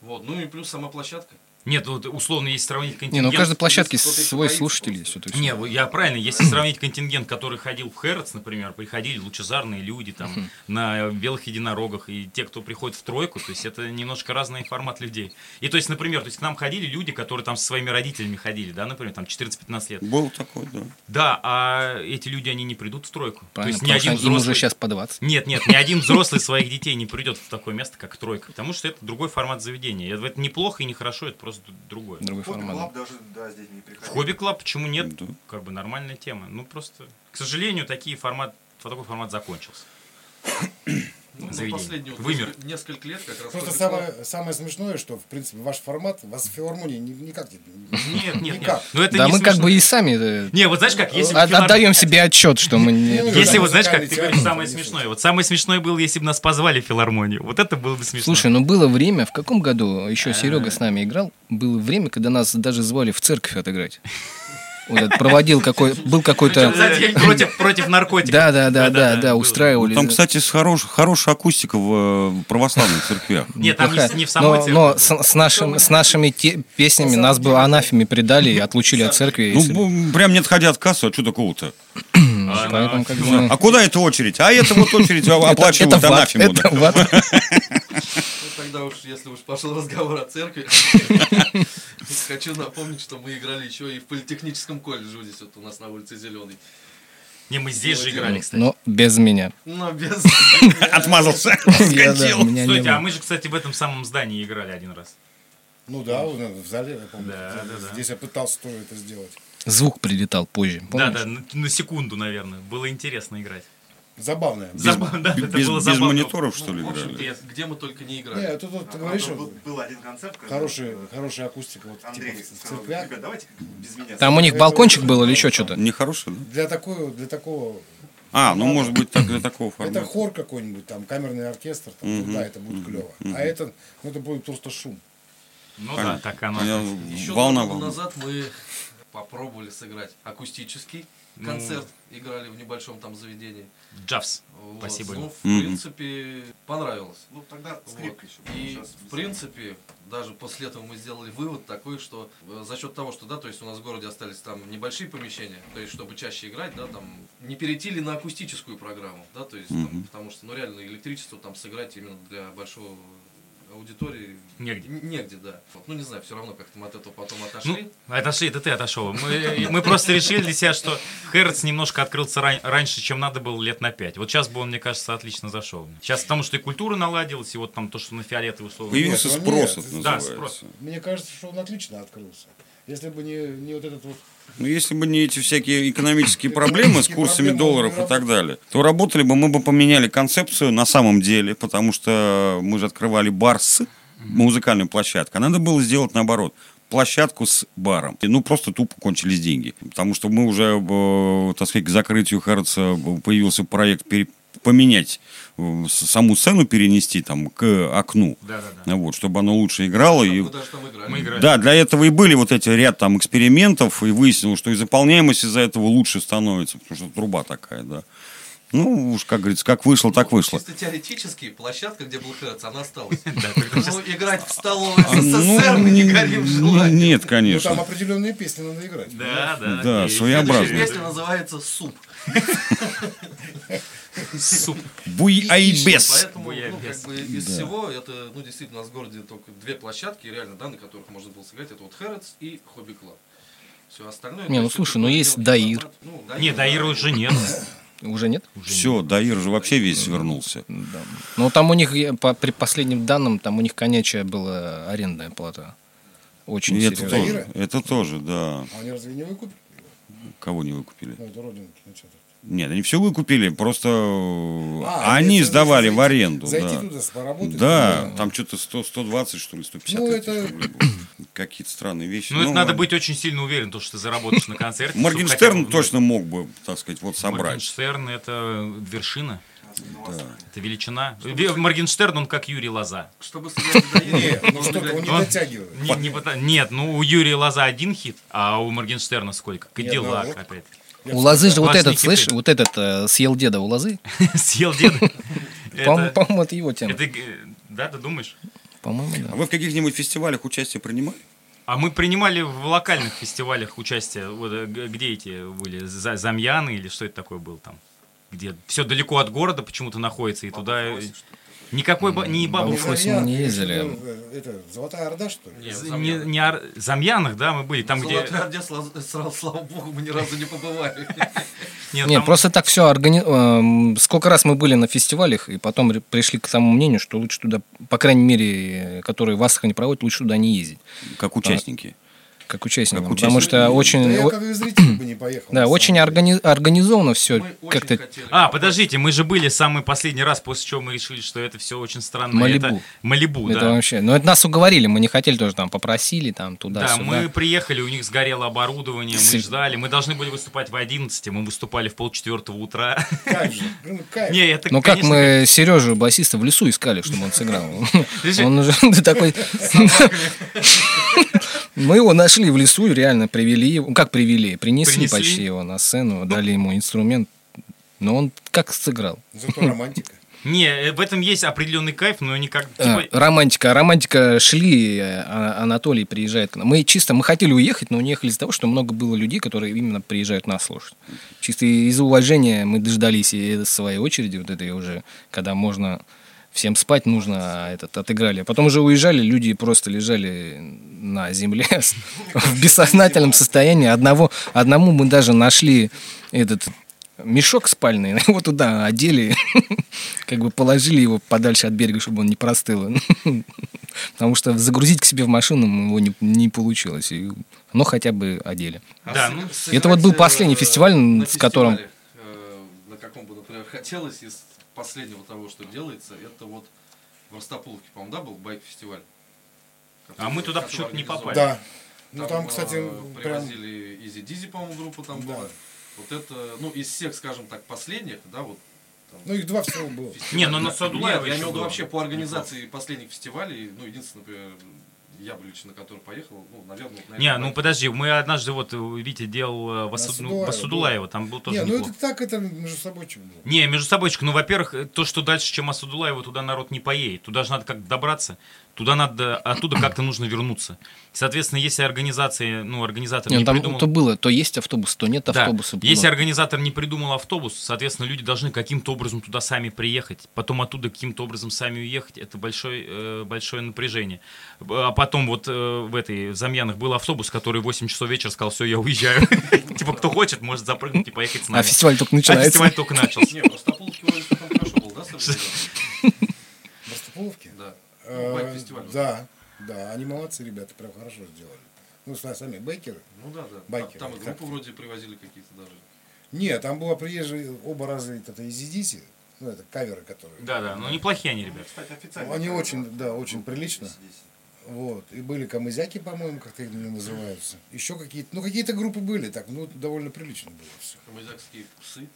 Вот. Ну и плюс сама площадка. Нет, вот условно, если сравнить Не, контингент... ну у каждой площадки свой слушатель есть. вот Не, я правильно, если сравнить контингент, который ходил в Хэротс, например, приходили лучезарные люди там на белых единорогах, и те, кто приходит в тройку, то есть это немножко разный формат людей. И то есть, например, то есть к нам ходили люди, которые там со своими родителями ходили, да, например, там 14-15 лет. Был такой, да. Да, а эти люди, они не придут в тройку. Правильно, то есть ни один им уже взрослый... сейчас по 20. Нет, нет, ни один взрослый своих детей не придет в такое место, как тройка, потому что это другой формат заведения. Это, это неплохо и не хорошо, это просто другое. Другой Хобби формат. Даже, да, здесь не приходил. Hobby Club, почему нет? Да. Как бы нормальная тема. Ну просто, к сожалению, такие формат, такой формат закончился. Ну, вот Вымер. несколько- лет как раз. Просто самое, самое смешное, что, в принципе, ваш формат, вас в филармонии ни- никак не... Нет, нет, нет. Никак. Ну это Да не мы как смешно. бы и сами э, Не, вот знаешь как, если от- отдаем себе отчет, что мы не... Ну, Если вот знаешь, как ты говоришь, самое смешное. Вот самое смешное было, если бы нас позвали в филармонию. Вот это было бы смешно. Слушай, ну было время, в каком году еще Серега с нами играл, было время, когда нас даже звали в церковь отыграть. Проводил какой, был какой-то... Против, против наркотиков. Да, да, да, да, да, устраивали. Там, кстати, с хорош, хорошая акустика в э, православных церквях. Нет, там не, в самой церкви. но с, нашим, с нашими песнями нас бы анафеме предали и отлучили от церкви. Ну, прям не отходя от кассы, а что такого-то? А, Поэтому ну, как бы... А куда эта очередь? А это вот очередь оплачивают анафему. Ну, тогда уж, если уж пошел разговор о церкви, хочу напомнить, что мы играли еще и в политехническом колледже здесь вот у нас на улице Зеленый. Не, мы здесь же играли, кстати. Но без меня. Но без... Отмазался. Стойте, а мы же, кстати, в этом самом здании играли один раз. Ну да, в зале, я помню. Да, да, да. Здесь я пытался тоже это сделать. Звук прилетал позже. Да, помнишь? да, на секунду, наверное. Было интересно играть. Забавное. Забавно, да, это Без, было без забавно. мониторов, что ли, В общем, играли? где, мы только не играли. тут вот, ты А, говоришь, был, был один концерт, хорошая, хорошая акустика вот, Андрей типа, в сказал, церквях. ребят, давайте без меня. Там у них Это балкончик был или еще что-то? Нехороший, да? Для такого, для такого, А, ну может быть так для такого это формата. хор какой-нибудь, там камерный оркестр, там, Мгм. да, это будет клево. А это, ну это будет просто шум. Ну Понятно. да, так оно. Я- Еще волна года волна. назад мы попробовали сыграть акустический Ну. концерт. Играли в небольшом там заведении. Джавс. Вот. Спасибо. Ну, в Мгм. принципе, понравилось. Ну, тогда Вот. скрипка еще. И, Сейчас в принципе, даже после этого мы сделали вывод такой, что э, за счет того, что, да, то есть у нас в городе остались там небольшие помещения, то есть чтобы чаще играть, да, там, не перейти ли на акустическую программу, да, то есть, там, Мгм. потому что, ну, реально, электричество там сыграть именно для большого аудитории Негде. негде, да. Ну, не знаю, все равно как-то мы от этого потом Ну, отошли. отошли, это ты отошел. Мы, мы просто решили для себя, что Хэротс немножко открылся ран- раньше, чем надо было лет на пять. Вот сейчас бы он, мне кажется, отлично зашел. Сейчас потому что и культура наладилась, и вот там то, что на фиолетовый условно. Появился ну спрос, Да, спрос. Мне кажется, что он отлично открылся. Если бы не, не вот этот вот Ну, если бы не эти всякие экономические проблемы с курсами долларов и так далее, то работали бы, мы бы поменяли концепцию на самом деле, потому что мы же открывали бар с музыкальной площадкой. А надо было сделать наоборот площадку с баром. Ну, просто тупо кончились деньги. Потому что мы уже, э, так сказать, к закрытию Хэротса появился проект поменять э, саму сцену, перенести там к окну. Да-да-да. Вот, чтобы оно лучше играло. и... Мы играли. Да, для этого и были вот эти ряд там экспериментов, и выяснилось, что и заполняемость из-за этого лучше становится, потому что труба такая, да. Ну, уж, как говорится, как вышло, так Ну, вышло. Чисто теоретически площадка, где был Хэротс, она осталась. Ну, играть в столовой А, СССР мы не горим желанием. Нет, Ну, там конечно. определенные песни надо играть. Да, да. Да. Следующая песня называется «Суп». Суп. Буйабес. Поэтому, ну, как бы из всего, это, ну, действительно, у нас в городе только две площадки, реально, да, на которых можно было сыграть. Это вот Harat's и Hobby Club. Все остальное... Не, ну, слушай, ну, есть мелкий Даир. Ну, Не, Даира да. уже нет. Уже нет? Все, Даир же вообще весь свернулся. Да. Ну, там у них, по, при последним данным, там у них конячая была арендная плата. Очень это серьезная. тоже, это тоже, да. А они разве не выкупили? Кого не выкупили? Ну, это родинки. Нет, они все выкупили, просто А, они если сдавали зайти- в аренду. Зайти да. туда, поработать. Да, там что-то 100, 120, что ли, 150 Ну, это-. Какие-то странные вещи. Ну, это надо ладно. быть очень сильно уверен, то, что ты заработаешь на концерте. чтобы Моргенштерн бы- точно мог бы, так сказать, вот собрать. Моргенштерн это вершина. Это величина. Ве- Моргенштерн, он как Юрий Лоза. Чтобы сыграть в Даире, Не, ну он не дотягивает. Нет, ну у Юрия Лоза один хит, а у Моргенштерна сколько? Кадиллак одного. У Лозы же вот этот, слышь, хиты. вот этот э, съел деда у Лозы. Съел деда. По-моему, Это- его тема. это, Да, ты думаешь? По-моему, А да. вы в каких-нибудь фестивалях участие принимали? А мы принимали в локальных фестивалях участие. Вот, э, где эти были? За- Замьяны или что это такое был там? Где все далеко от города почему-то находится, и туда... э, Никакой ба- не баба Бабу Фрося. Фрося мы не Замьян, ездили. это, э, Это, Золотая Орда, что ли? Нет, Не, Замьянах. не ор- Замьянах, да, мы были, там, В где... Орде, слава, слава- слава богу, мы ни разу не побывали. Нет, там- просто так все органи... эм, Сколько раз мы были на фестивалях, и потом пришли к тому мнению, что лучше туда, по крайней мере, которые в Астрахани проводят, лучше туда не ездить, Как участники. Как участникам. Как Потому что очень, Да я как зритель бы не поехал. да, очень органи- организовано все. Мы Как-то хотели. А, подождите, мы же были самый последний раз, после чего мы решили, что это все очень странно. Малибу. Это Малибу, это да. вообще. Но это нас уговорили, мы не хотели тоже там попросили там Да, туда-сюда. мы приехали, у них сгорело оборудование, мы ждали. Мы должны были выступать в 11, мы выступали в полчетвертого утра. Кайф же. Ну, кайф. Не, это, Ну как мы Сережу басиста в лесу искали, чтобы он сыграл. Он уже такой. Мы его нашли в лесу, реально привели его. Как привели? Принесли Принесли. почти его на сцену, дали ему инструмент. Но он как сыграл? Зато романтика. Не, э, в этом есть определенный кайф, но никак... А, типа, романтика. Романтика шли, э, а- Анатолий приезжает к нам. Мы чисто, мы хотели уехать, но не ехали из-за того, что много было людей, которые именно приезжают нас слушать. Чисто из-за уважения мы дождались и своей очереди, вот этой уже, когда можно всем спать нужно, а этот отыграли. А потом уже уезжали, люди просто лежали на земле в бессознательном состоянии. Одного, одному мы даже нашли этот мешок спальный, его туда одели, как бы положили его подальше от берега, чтобы он не простыл. Потому что загрузить к себе в машину его не, не получилось. И, но хотя бы одели. А Да, ну, это вот был э, последний фестиваль, на с которым- э, На каком бы, например, хотелось из последнего того, что делается, это вот в Ростопуловке, по-моему, да, был байк-фестиваль? А мы туда почему-то не попали. Да. Ну там, кстати, э, прям... привозили Изи Дизи, по-моему, группа там Да. была. Вот это, ну, из всех, скажем так, последних, да, вот. там, Ну их два всего было. Не, ну, на Нет, Садулаева я еще имею в виду вообще по организации последних фестивалей, ну, единственное, например, я бы лично, на который поехал, ну, наверное, вот, Не, наверное, ну подожди, мы однажды, вот, э, Витя делал э, в Асу- ну, Асудулаева, в Асудулаева, там был тоже Не, ну неплохо. это так, это между собой было. Не, между собойчик, ну, во-первых, э, то, что дальше, чем Асадулаева, туда народ не поедет. Туда же надо как-то добраться. Туда надо, оттуда как-то нужно вернуться. Соответственно, если организация, ну, организатор Не, не, ну, там придумал... то было, то есть автобус, то нет Да. автобуса. Если Ну, организатор не придумал автобус, соответственно, люди должны каким-то образом туда сами приехать, потом оттуда каким-то образом сами уехать. Это большое, э, большое напряжение. А потом вот э, в этой в Замьянах был автобус, который в 8 часов вечера сказал, все, я уезжаю. Типа, кто хочет, может запрыгнуть и поехать с А нами. фестиваль только А начинается. фестиваль только начался. Не, в Ростопуловке вроде хорошо был, да? В Ростопуловке? Да. Э, Ну, байк-фестиваль. Да, да, они молодцы, ребята, прям хорошо сделали. Ну, сами бейкеры. Ну да, да. Байкеры, Там и так. группы вроде привозили какие-то даже. Нет, там было приезжие оба раза это из Едиси, ну, это каверы, которые. Да, да, ну неплохие они, ребят. Кстати, официально. Они очень, да, очень прилично. Вот. И были камызяки, по-моему, как-то они называются. Еще какие-то, ну, какие-то группы были, так, ну, довольно прилично было все. Камызякские псы.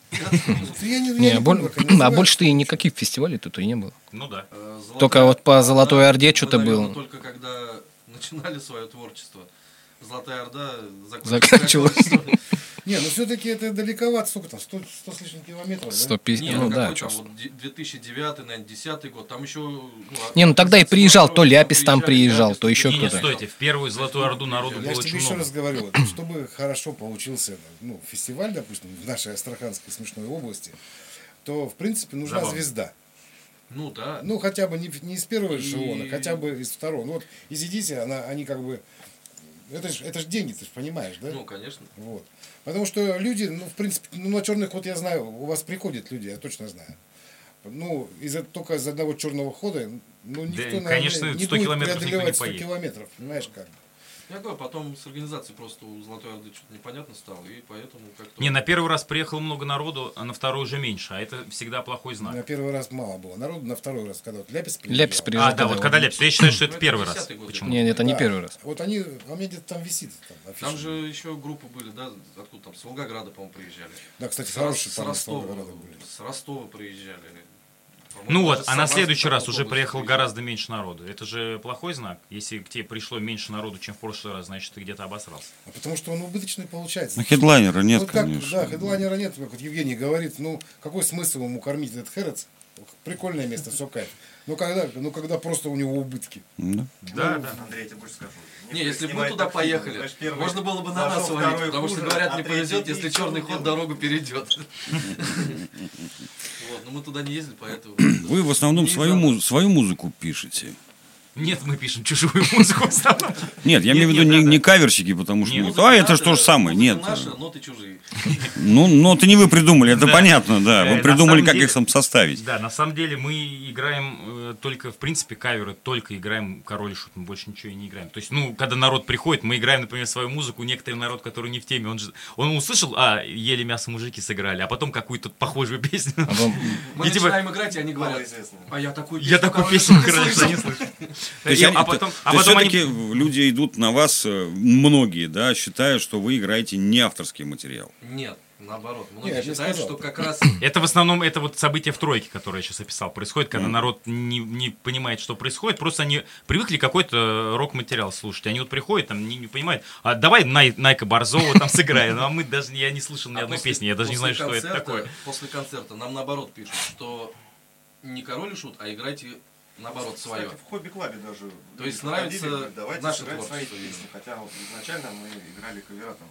Они а называются. больше-то и никаких фестивалей тут и не было. Ну да. Э, Только вот по Золотой Орде что-то было. Только когда начинали свое творчество. Золотая Орда Заканчивалась. Не, ну все-таки это далековато, сколько там, 100, 100 с лишним километров, да? 150, Не, ну ну да, там, вот де- 2009, наверное, 10 год, там еще... Ну, Не, ну тогда и приезжал, то Ляпис там приезжал, то еще Не, не, кто-то. стойте, в первую Золотую Орду народу Я было тебе еще раз говорю, чтобы хорошо получился ну, фестиваль, допустим, в нашей Астраханской смешной области, то, в принципе, нужна Забавно. звезда. Ну да. Ну, хотя бы не, не из первого И- эшелона, хотя бы из второго. Ну, вот из Едиси, она, они как бы... Это же это ж деньги, ты же понимаешь, да? Ну, конечно. Вот. Потому что люди, ну, в принципе, ну, на черных ход я знаю, у вас приходят люди, я точно знаю. Ну, из только из одного черного хода, ну, никто, наверное, конечно, не 100 будет километров преодолевать 100 поедет. километров, понимаешь как? Я говорю, потом с организацией просто у Золотой Орды что-то непонятно стало, и поэтому как-то... Не, на первый раз приехало много народу, а на второй уже меньше, а это всегда плохой На знак. первый раз мало было народу, на второй раз, когда вот Ляпис приезжал. Ляпис приезжал. А, да, вот когда Ляпис. Я считаю, что это первый раз. 10-й год. Почему? Нет, это не первый раз. Вот они, а меня где-то там висит. Там, же еще группы были, да, откуда там, с Волгограда, по-моему, приезжали. Да, кстати, С, хорошие с Ростова, Волгограда были. с Ростова приезжали. Ну вот, а на следующий раз уже приехал гораздо меньше народу. Это же плохой знак. Если к тебе пришло меньше народу, чем в прошлый раз, значит, ты где-то обосрался. А потому что он убыточный получается. Ну, хедлайнера нет, Ну, как, конечно. да, хедлайнера нет, как вот Евгений говорит, ну, какой смысл ему кормить этот Херец? Прикольное место, все кайф. Ну, когда, ну, когда просто у него убытки. Да. Да, да. Андрей, я тебе больше скажу. Не, если бы мы туда так фильмы, поехали, знаешь, первый можно было бы на нас второй потому что, хуже, говорят, а не повезет, если что черный ход дорогу перейдет. Вот, но мы туда не ездили, поэтому... Вы в основном свою музыку пишете. Нет, мы пишем чужую музыку. Нет, я имею в виду не, каверщики, потому что... А, это же то же самое. Нет. ноты чужие. Ну, но это не вы придумали, это понятно, да. Э, Вы на придумали, как их там составить. Да, на самом деле мы играем э, только, в принципе, каверы, только играем король и шут, мы больше ничего и не играем. То есть, ну, когда народ приходит, мы играем, например, свою музыку, некоторый народ, который не в теме, он же, он услышал, а, ели мясо мужики сыграли, а потом какую-то похожую песню. А Мы типа- начинаем играть, и они говорят, а я такую Я песню, такую короче, песню не слышал». То есть, И- они- А потом, а то есть потом они... все-таки люди идут на вас, э, многие, да, считают, что вы играете не авторский материал. Нет, наоборот. Многие я же считают, что как раз... Это в основном это вот событие в тройке, которое я сейчас описал, происходит, когда народ не, не понимает, что происходит, просто они привыкли какой-то рок-материал слушать. Они вот приходят, там не, не понимают, а давай Най, Найка Борзова там сыграем. Ну, а мы даже, я не слышал ни А одной после- песни, я даже не знаю, что это такое. После концерта нам наоборот пишут, что не король и шут, а играйте наоборот свое. Кстати, в хобби-клабе даже. То есть нравится говорят, давайте наше сыграть свои песни. Хотя вот изначально мы играли кавера там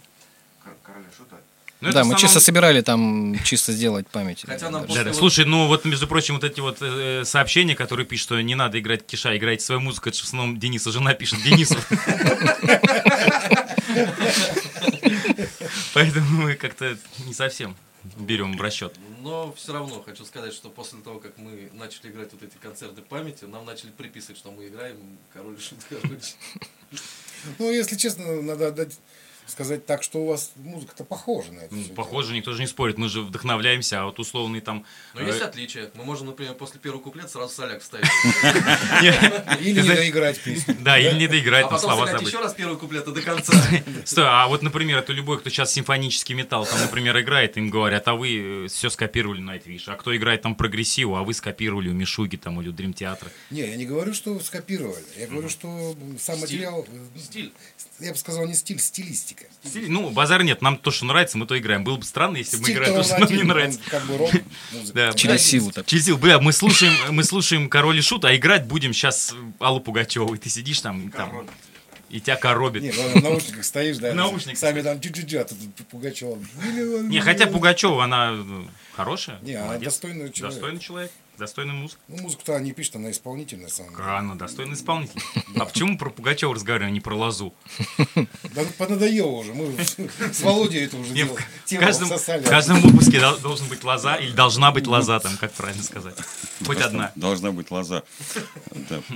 Кор- Короля Шута. Ну, Да, мы основном- чисто собирали там, чисто сделать память. Хотя нам после Да, да. вот- Слушай, ну вот, между прочим, вот эти вот э, сообщения, которые пишут, что не надо играть киша, играйте свою музыку, это же в основном Дениса жена пишет Денису. Поэтому мы как-то не совсем берем в расчет. Но все равно хочу сказать, что после того, как мы начали играть вот эти концерты памяти, нам начали приписывать, что мы играем король и шут, короче. Ну, если честно, надо отдать, сказать так, что у вас музыка-то похожа на это. Ну, Похоже, никто же не спорит, мы же вдохновляемся, а вот условный там... Но э, есть отличия. Мы можем, например, после первого куплета сразу соляк вставить. Или не доиграть песню. Да, или не доиграть, А там потом слова сыграть забыть. еще раз первый куплет до конца. Стой, а вот, например, это любой, кто сейчас симфонический металл, там, например, играет, им говорят, а вы все скопировали на Nightwish, а кто играет там прогрессиву, а вы скопировали у Мишуги там или у Дрим Театра. Не, я не говорю, что скопировали. Я говорю, что сам материал... э, Стиль. Я бы сказал, не стиль, стилистика. Ну, базар нет, нам то, что нравится, мы то играем. Было бы странно, если бы мы играли то, что нам не нравится. как бы рок. Да, Через силу так. Через силу. Бля, мы слушаем, мы слушаем Король и Шут, а играть будем сейчас Аллу Пугачеву. И ты сидишь там, и там и тебя коробит. Не, ну, в наушниках стоишь, да. В наушниках. Сами там чуть-чуть, а тут Пугачева. Не, хотя Пугачева, она ну, хорошая, Не, она достойный человек. Достойный человек. Достойный музыка. Ну, музыку-то они пишут, она исполнительная самая. Рано, достойный исполнитель. А почему про Пугачева разговариваем, а не про Лозу? Да ну, понадоело уже. Мы с Володей это уже дело. в, каждом, выпуске дол- должен быть лоза, или должна быть лоза, там, как правильно сказать. Хоть одна. Должна быть лоза.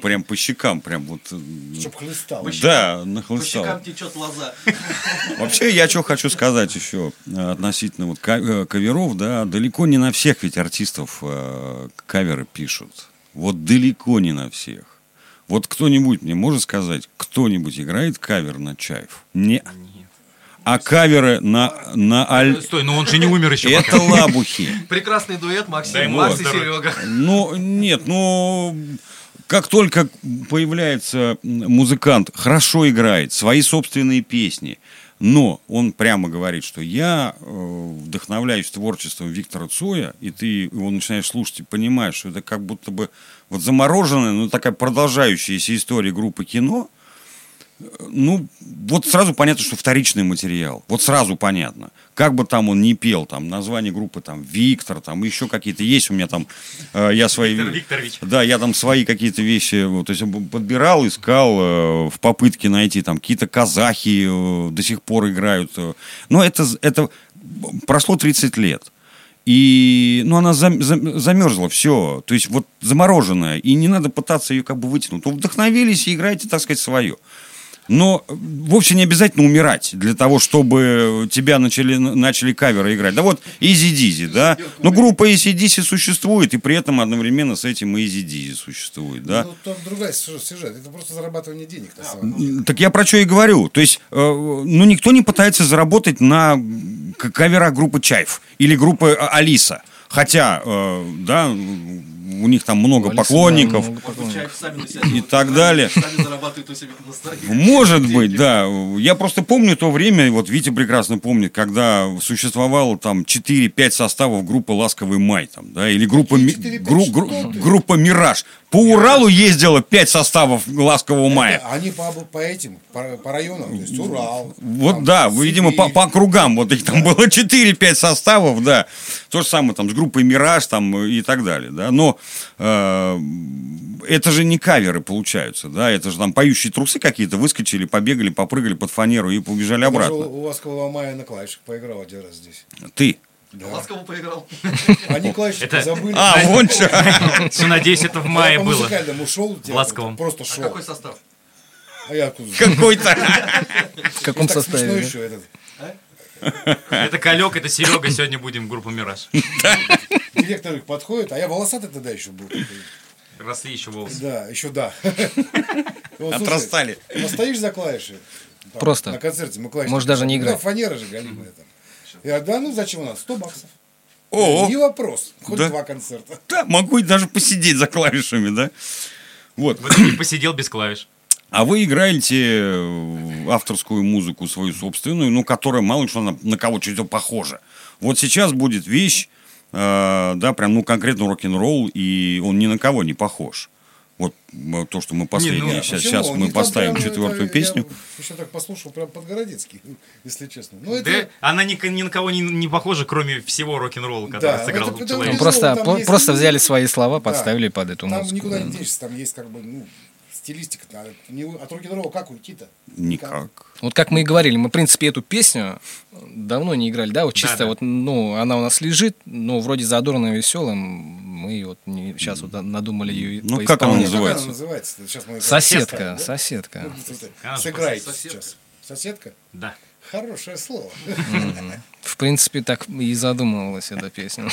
Прям по щекам, прям вот. э, Чтоб хлыстало. Да, По нахлыстал. щекам течет лоза. Вообще, я что хочу сказать еще относительно вот э, каверов, да, далеко не на всех ведь артистов э, каверы пишут. Вот далеко не на всех. Вот кто-нибудь мне может сказать, кто-нибудь играет кавер на Чаев? Не. А каверы на, на Аль... Стой, но он же не умер еще Это пока. лабухи. Прекрасный дуэт Максим, Макс и. Серега. Ну, нет, ну, как только появляется музыкант, хорошо играет, свои собственные песни, но он прямо говорит, что я э, вдохновляюсь творчеством Виктора Цоя, и ты его начинаешь слушать и понимаешь, что это как будто бы вот замороженная, но такая продолжающаяся история группы кино, ну, вот сразу понятно, что вторичный материал. Вот сразу понятно. Как бы там он ни пел, там, название группы, там, Виктор, там, еще какие-то есть у меня там, э, я свои... Виктор Викторович. Да, я там свои какие-то вещи, вот, то есть подбирал, искал э, в попытке найти, там, какие-то казахи э, до сих пор играют. э. Но это, это прошло 30 лет. И, ну, она зам- зам- замерзла, все. То есть, вот замороженная. И не надо пытаться ее как бы вытянуть. Ну, вдохновились и играйте, так сказать, свое. Но вовсе не обязательно умирать для того, чтобы тебя начали, начали каверы играть. Да вот Easy Dizzy, да. Но группа Easy Dizzy существует, и при этом одновременно с этим и Easy Dizzy существует, да. Ну, там другая сюжет. Это просто зарабатывание денег, на самом деле. Так я про что и говорю. То есть, э, ну, никто не пытается заработать на каверах группы Чайф или группы э, Алиса. Хотя, э, да, у них там много Алиса, да, поклонников. много себя И делают так далее. Может быть, да. Я просто помню то время, вот Витя прекрасно помнит, когда существовало там 4-5 составов группы «Ласковый май», там, да, или группа, ми- 4-5, гру- гру- группа «Мираж». По Уралу ездило 5 составов «Ласкового мая». Они по, по этим, по, по районам, то есть Урал. Вот там, да, видимо, по, Сибирь. по округам, вот их там было 4-5 составов, да. То же самое там с группой «Мираж» там и так далее, да. Но э, это же не каверы получаются, да, это же там поющие трусы какие-то, выскочили, побегали, попрыгали под фанеру и побежали Я даже обратно. У, у Ласкового мая на клавишах поиграл один раз здесь. Ты. Ласково поиграл. Они клавиши Это- забыли. А, вон что. Все, надеюсь, это в мае я по было. музыкальному шел, я Ласковом. просто А шел. какой состав? А я откуда? Какой-то. В каком составе? да? еще этот. Это Калек, это Серега, сегодня будем в группу «Мираж». Директор их подходит, а я волосатый тогда еще был. Росли еще волосы. Да, еще да. Он, слушай, Отрастали. Постоишь за клавиши? Там, Просто. На концерте мы клавиши. Можешь даже не Ну, играть. фанера же галимая там. Я, да, ну зачем у нас? 100 баксов. О, Не вопрос. Хоть Да. два концерта. да, могу даже посидеть за клавишами, да. Вот. В итоге посидел без клавиш. А вы играете э, авторскую музыку свою собственную, ну, которая мало ли что на, на кого что-то похожа. Вот сейчас будет вещь, э, да, прям, ну, конкретно рок-н-ролл, и он ни на кого не похож. Вот э, то, что мы последнее, ну, сейчас, Почему? сейчас мы там поставим прям, четвертую это, песню. Я еще так послушал, прям Подгородецкий, если честно. Ну, это... Да, она ни, ни на кого не, не похожа, кроме всего рок-н-ролла, который Да, сыграл это- это человек. Ну, просто, Там по- есть- просто взяли свои слова, Да. подставили под эту Там музыку. никуда да. не денешься, там есть как бы, ну, стилистика. а не- От рок-н-ролла как уйти-то? Никак. Вот как мы и говорили, мы, в принципе, эту песню давно не играли, да, вот чисто Да-да. вот, ну, она у нас лежит, но вроде задорная, веселая, мы вот не, сейчас вот надумали ее Ну, как она называется? Как она называется? Сейчас мы Соседка, Да? соседка. Ну, Сыграйте соседка. сейчас. Соседка? Да. Хорошее слово. В принципе, так и задумывалась эта песня.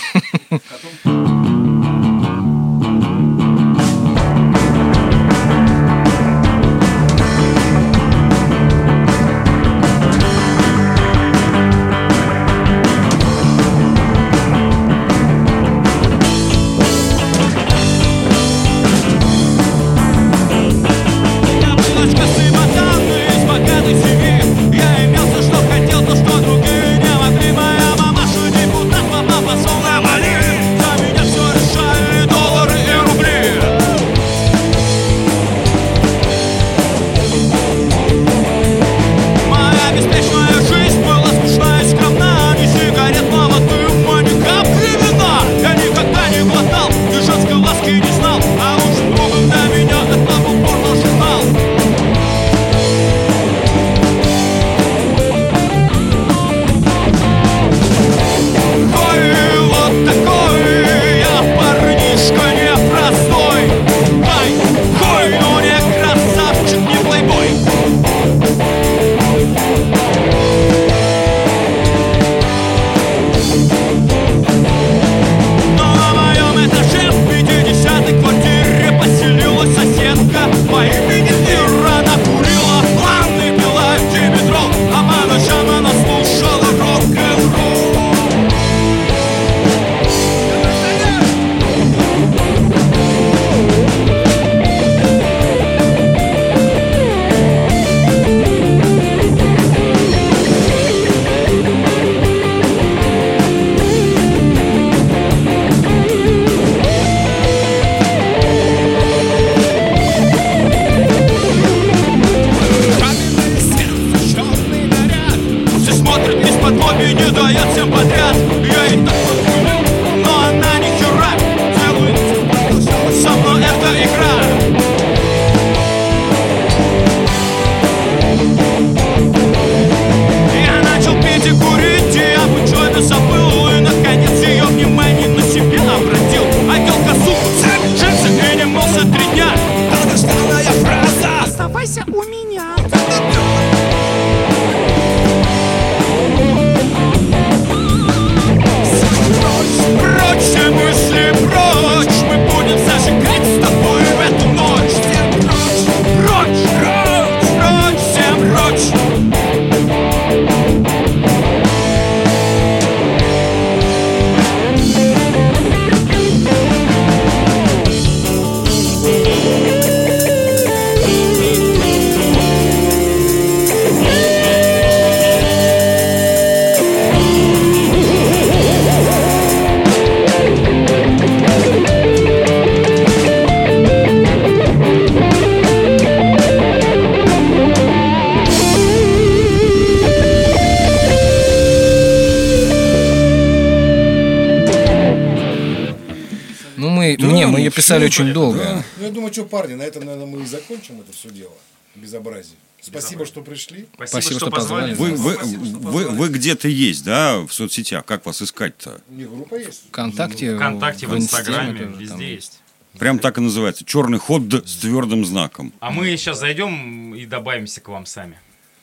Писали всё, очень долго. Ну, я думаю, что, парни, на этом, наверное, мы и закончим это все дело. Безобразие. Спасибо, что пришли. Спасибо, Спасибо, что, что позвали. Вы, вы, вы, вы где-то есть, да, в соцсетях? Как вас искать-то? Них группа есть. Вконтакте, Вконтакте, в Инстаграме Инстаграме, тоже там везде есть. Прям так и называется. Черный ход с твердым знаком. А мы сейчас зайдем и добавимся к вам сами.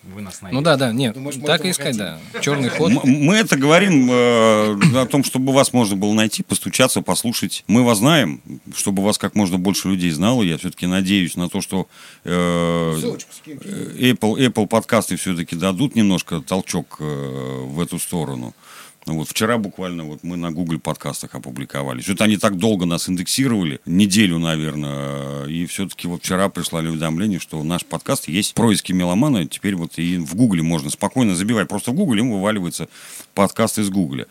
Вы нас найдете. Ну да, да, нет, Думаешь, мы так и искать, хотим? да. Черный ход. Мы это говорим э, о том, чтобы вас можно было найти, постучаться, послушать. Мы вас знаем, чтобы вас как можно больше людей знало. Я все-таки надеюсь на то, что э, скинь. Apple, Apple подкасты все-таки дадут немножко толчок э, в эту сторону. Ну Вот вчера буквально вот мы на Google подкастах опубликовали. Что-то они так долго нас индексировали, неделю, наверное, и все-таки вот вчера пришло уведомление, что наш подкаст есть происки меломана, теперь вот и в Гугле можно спокойно забивать. Просто в Гугле ему вываливается подкаст из Гугля.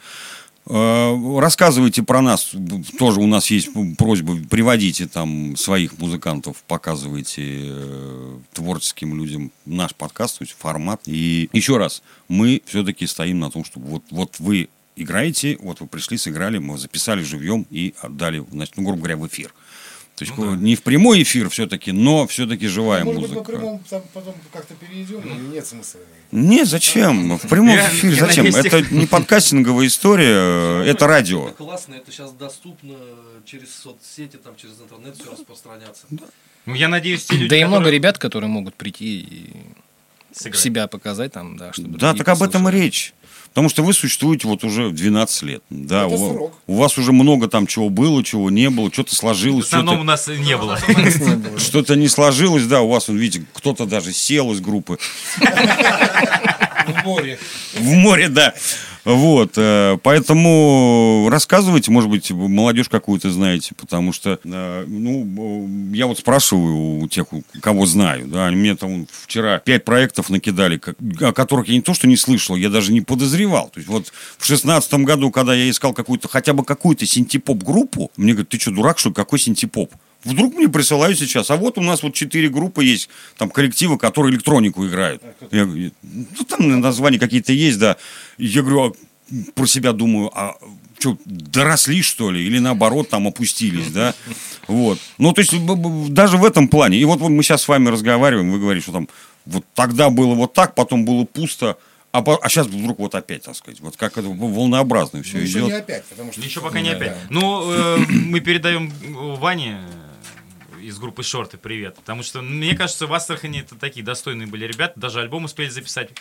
Э, Рассказывайте про нас. Тоже у нас есть просьба. Приводите там своих музыкантов, показывайте э, творческим людям наш подкаст, то есть формат. И еще раз, мы все-таки стоим на том, что вот, вот вы играете, вот вы пришли, сыграли, мы записали живьем и отдали, значит, ну, грубо говоря, в эфир. То есть не в прямой эфир все-таки, но все-таки живая Может быть, мы музыка. прямом там потом как-то перейдем, или нет смысла? Не, зачем? В прямом Я- эфире я зачем? надеюсь, Это не подкастинговая история, это радио. Это классно, это сейчас доступно через соцсети, там, через интернет все распространяться. Ну, я надеюсь, те люди, Да и много ребят, которые могут прийти и сыграют. себя показать там, да, чтобы Да, так об этом и послушали. речь. Потому что вы существуете вот уже 12 лет. Да, Это у, срок. у вас уже много там чего было, чего не было, что-то В сложилось, основном у нас не было. что-то не сложилось, да, у вас, он, видите, кто-то даже сел из группы. В море. В море, да. Вот, э, поэтому рассказывайте, может быть, молодежь какую-то знаете, потому что, э, ну, я вот спрашиваю у тех, кого знаю, да, мне там вчера пять проектов накидали, о которых я не то, что не слышал, я даже не подозревал. То есть вот в шестнадцатом году, когда я искал какую-то, хотя бы какую-то синтепоп-группу, мне говорят, ты что, дурак, что какой синтепоп? Вдруг мне присылают сейчас, а вот у нас вот четыре группы есть, там коллективы, которые электронику играют. Я говорю, ну там названия какие-то есть, да. Я говорю, а про себя думаю, а что, доросли, что ли, или наоборот, там опустились, да, вот. Ну, то есть, даже в этом плане, и вот мы сейчас с вами разговариваем, вы говорите, что там, вот тогда было вот так, потом было пусто, а, а сейчас вдруг вот опять, так сказать, вот как это волнообразно все Ну, еще идет. не опять, потому что... Ничего пока не Да. опять. Ну, э, мы передаем Ване из группы Шорты привет. Потому что, мне кажется, в Астрахани это такие достойные были ребята. Даже альбом успели записать.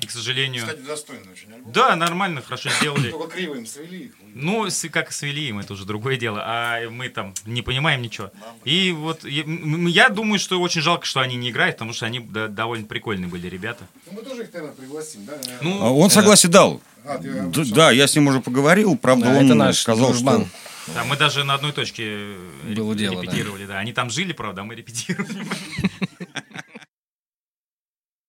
И, к сожалению... Кстати, достойный очень альбом. Да, нормально, хорошо сделали. Только криво им свели их. Ну, как свели им, это уже другое дело. А мы там не понимаем ничего. И вот я, думаю, что очень жалко, что они не играют, потому что они довольно прикольные были ребята. Ну, мы тоже их, наверное, пригласим, да? Ну, А Он согласие дал. А, обещал? Да, я с ним уже поговорил, правда, Да, он это наш сказал, дружбан. что... Да, мы даже на одной точке э, Было реп- дело, да. репетировали, да. Они там жили, правда, а мы репетировали.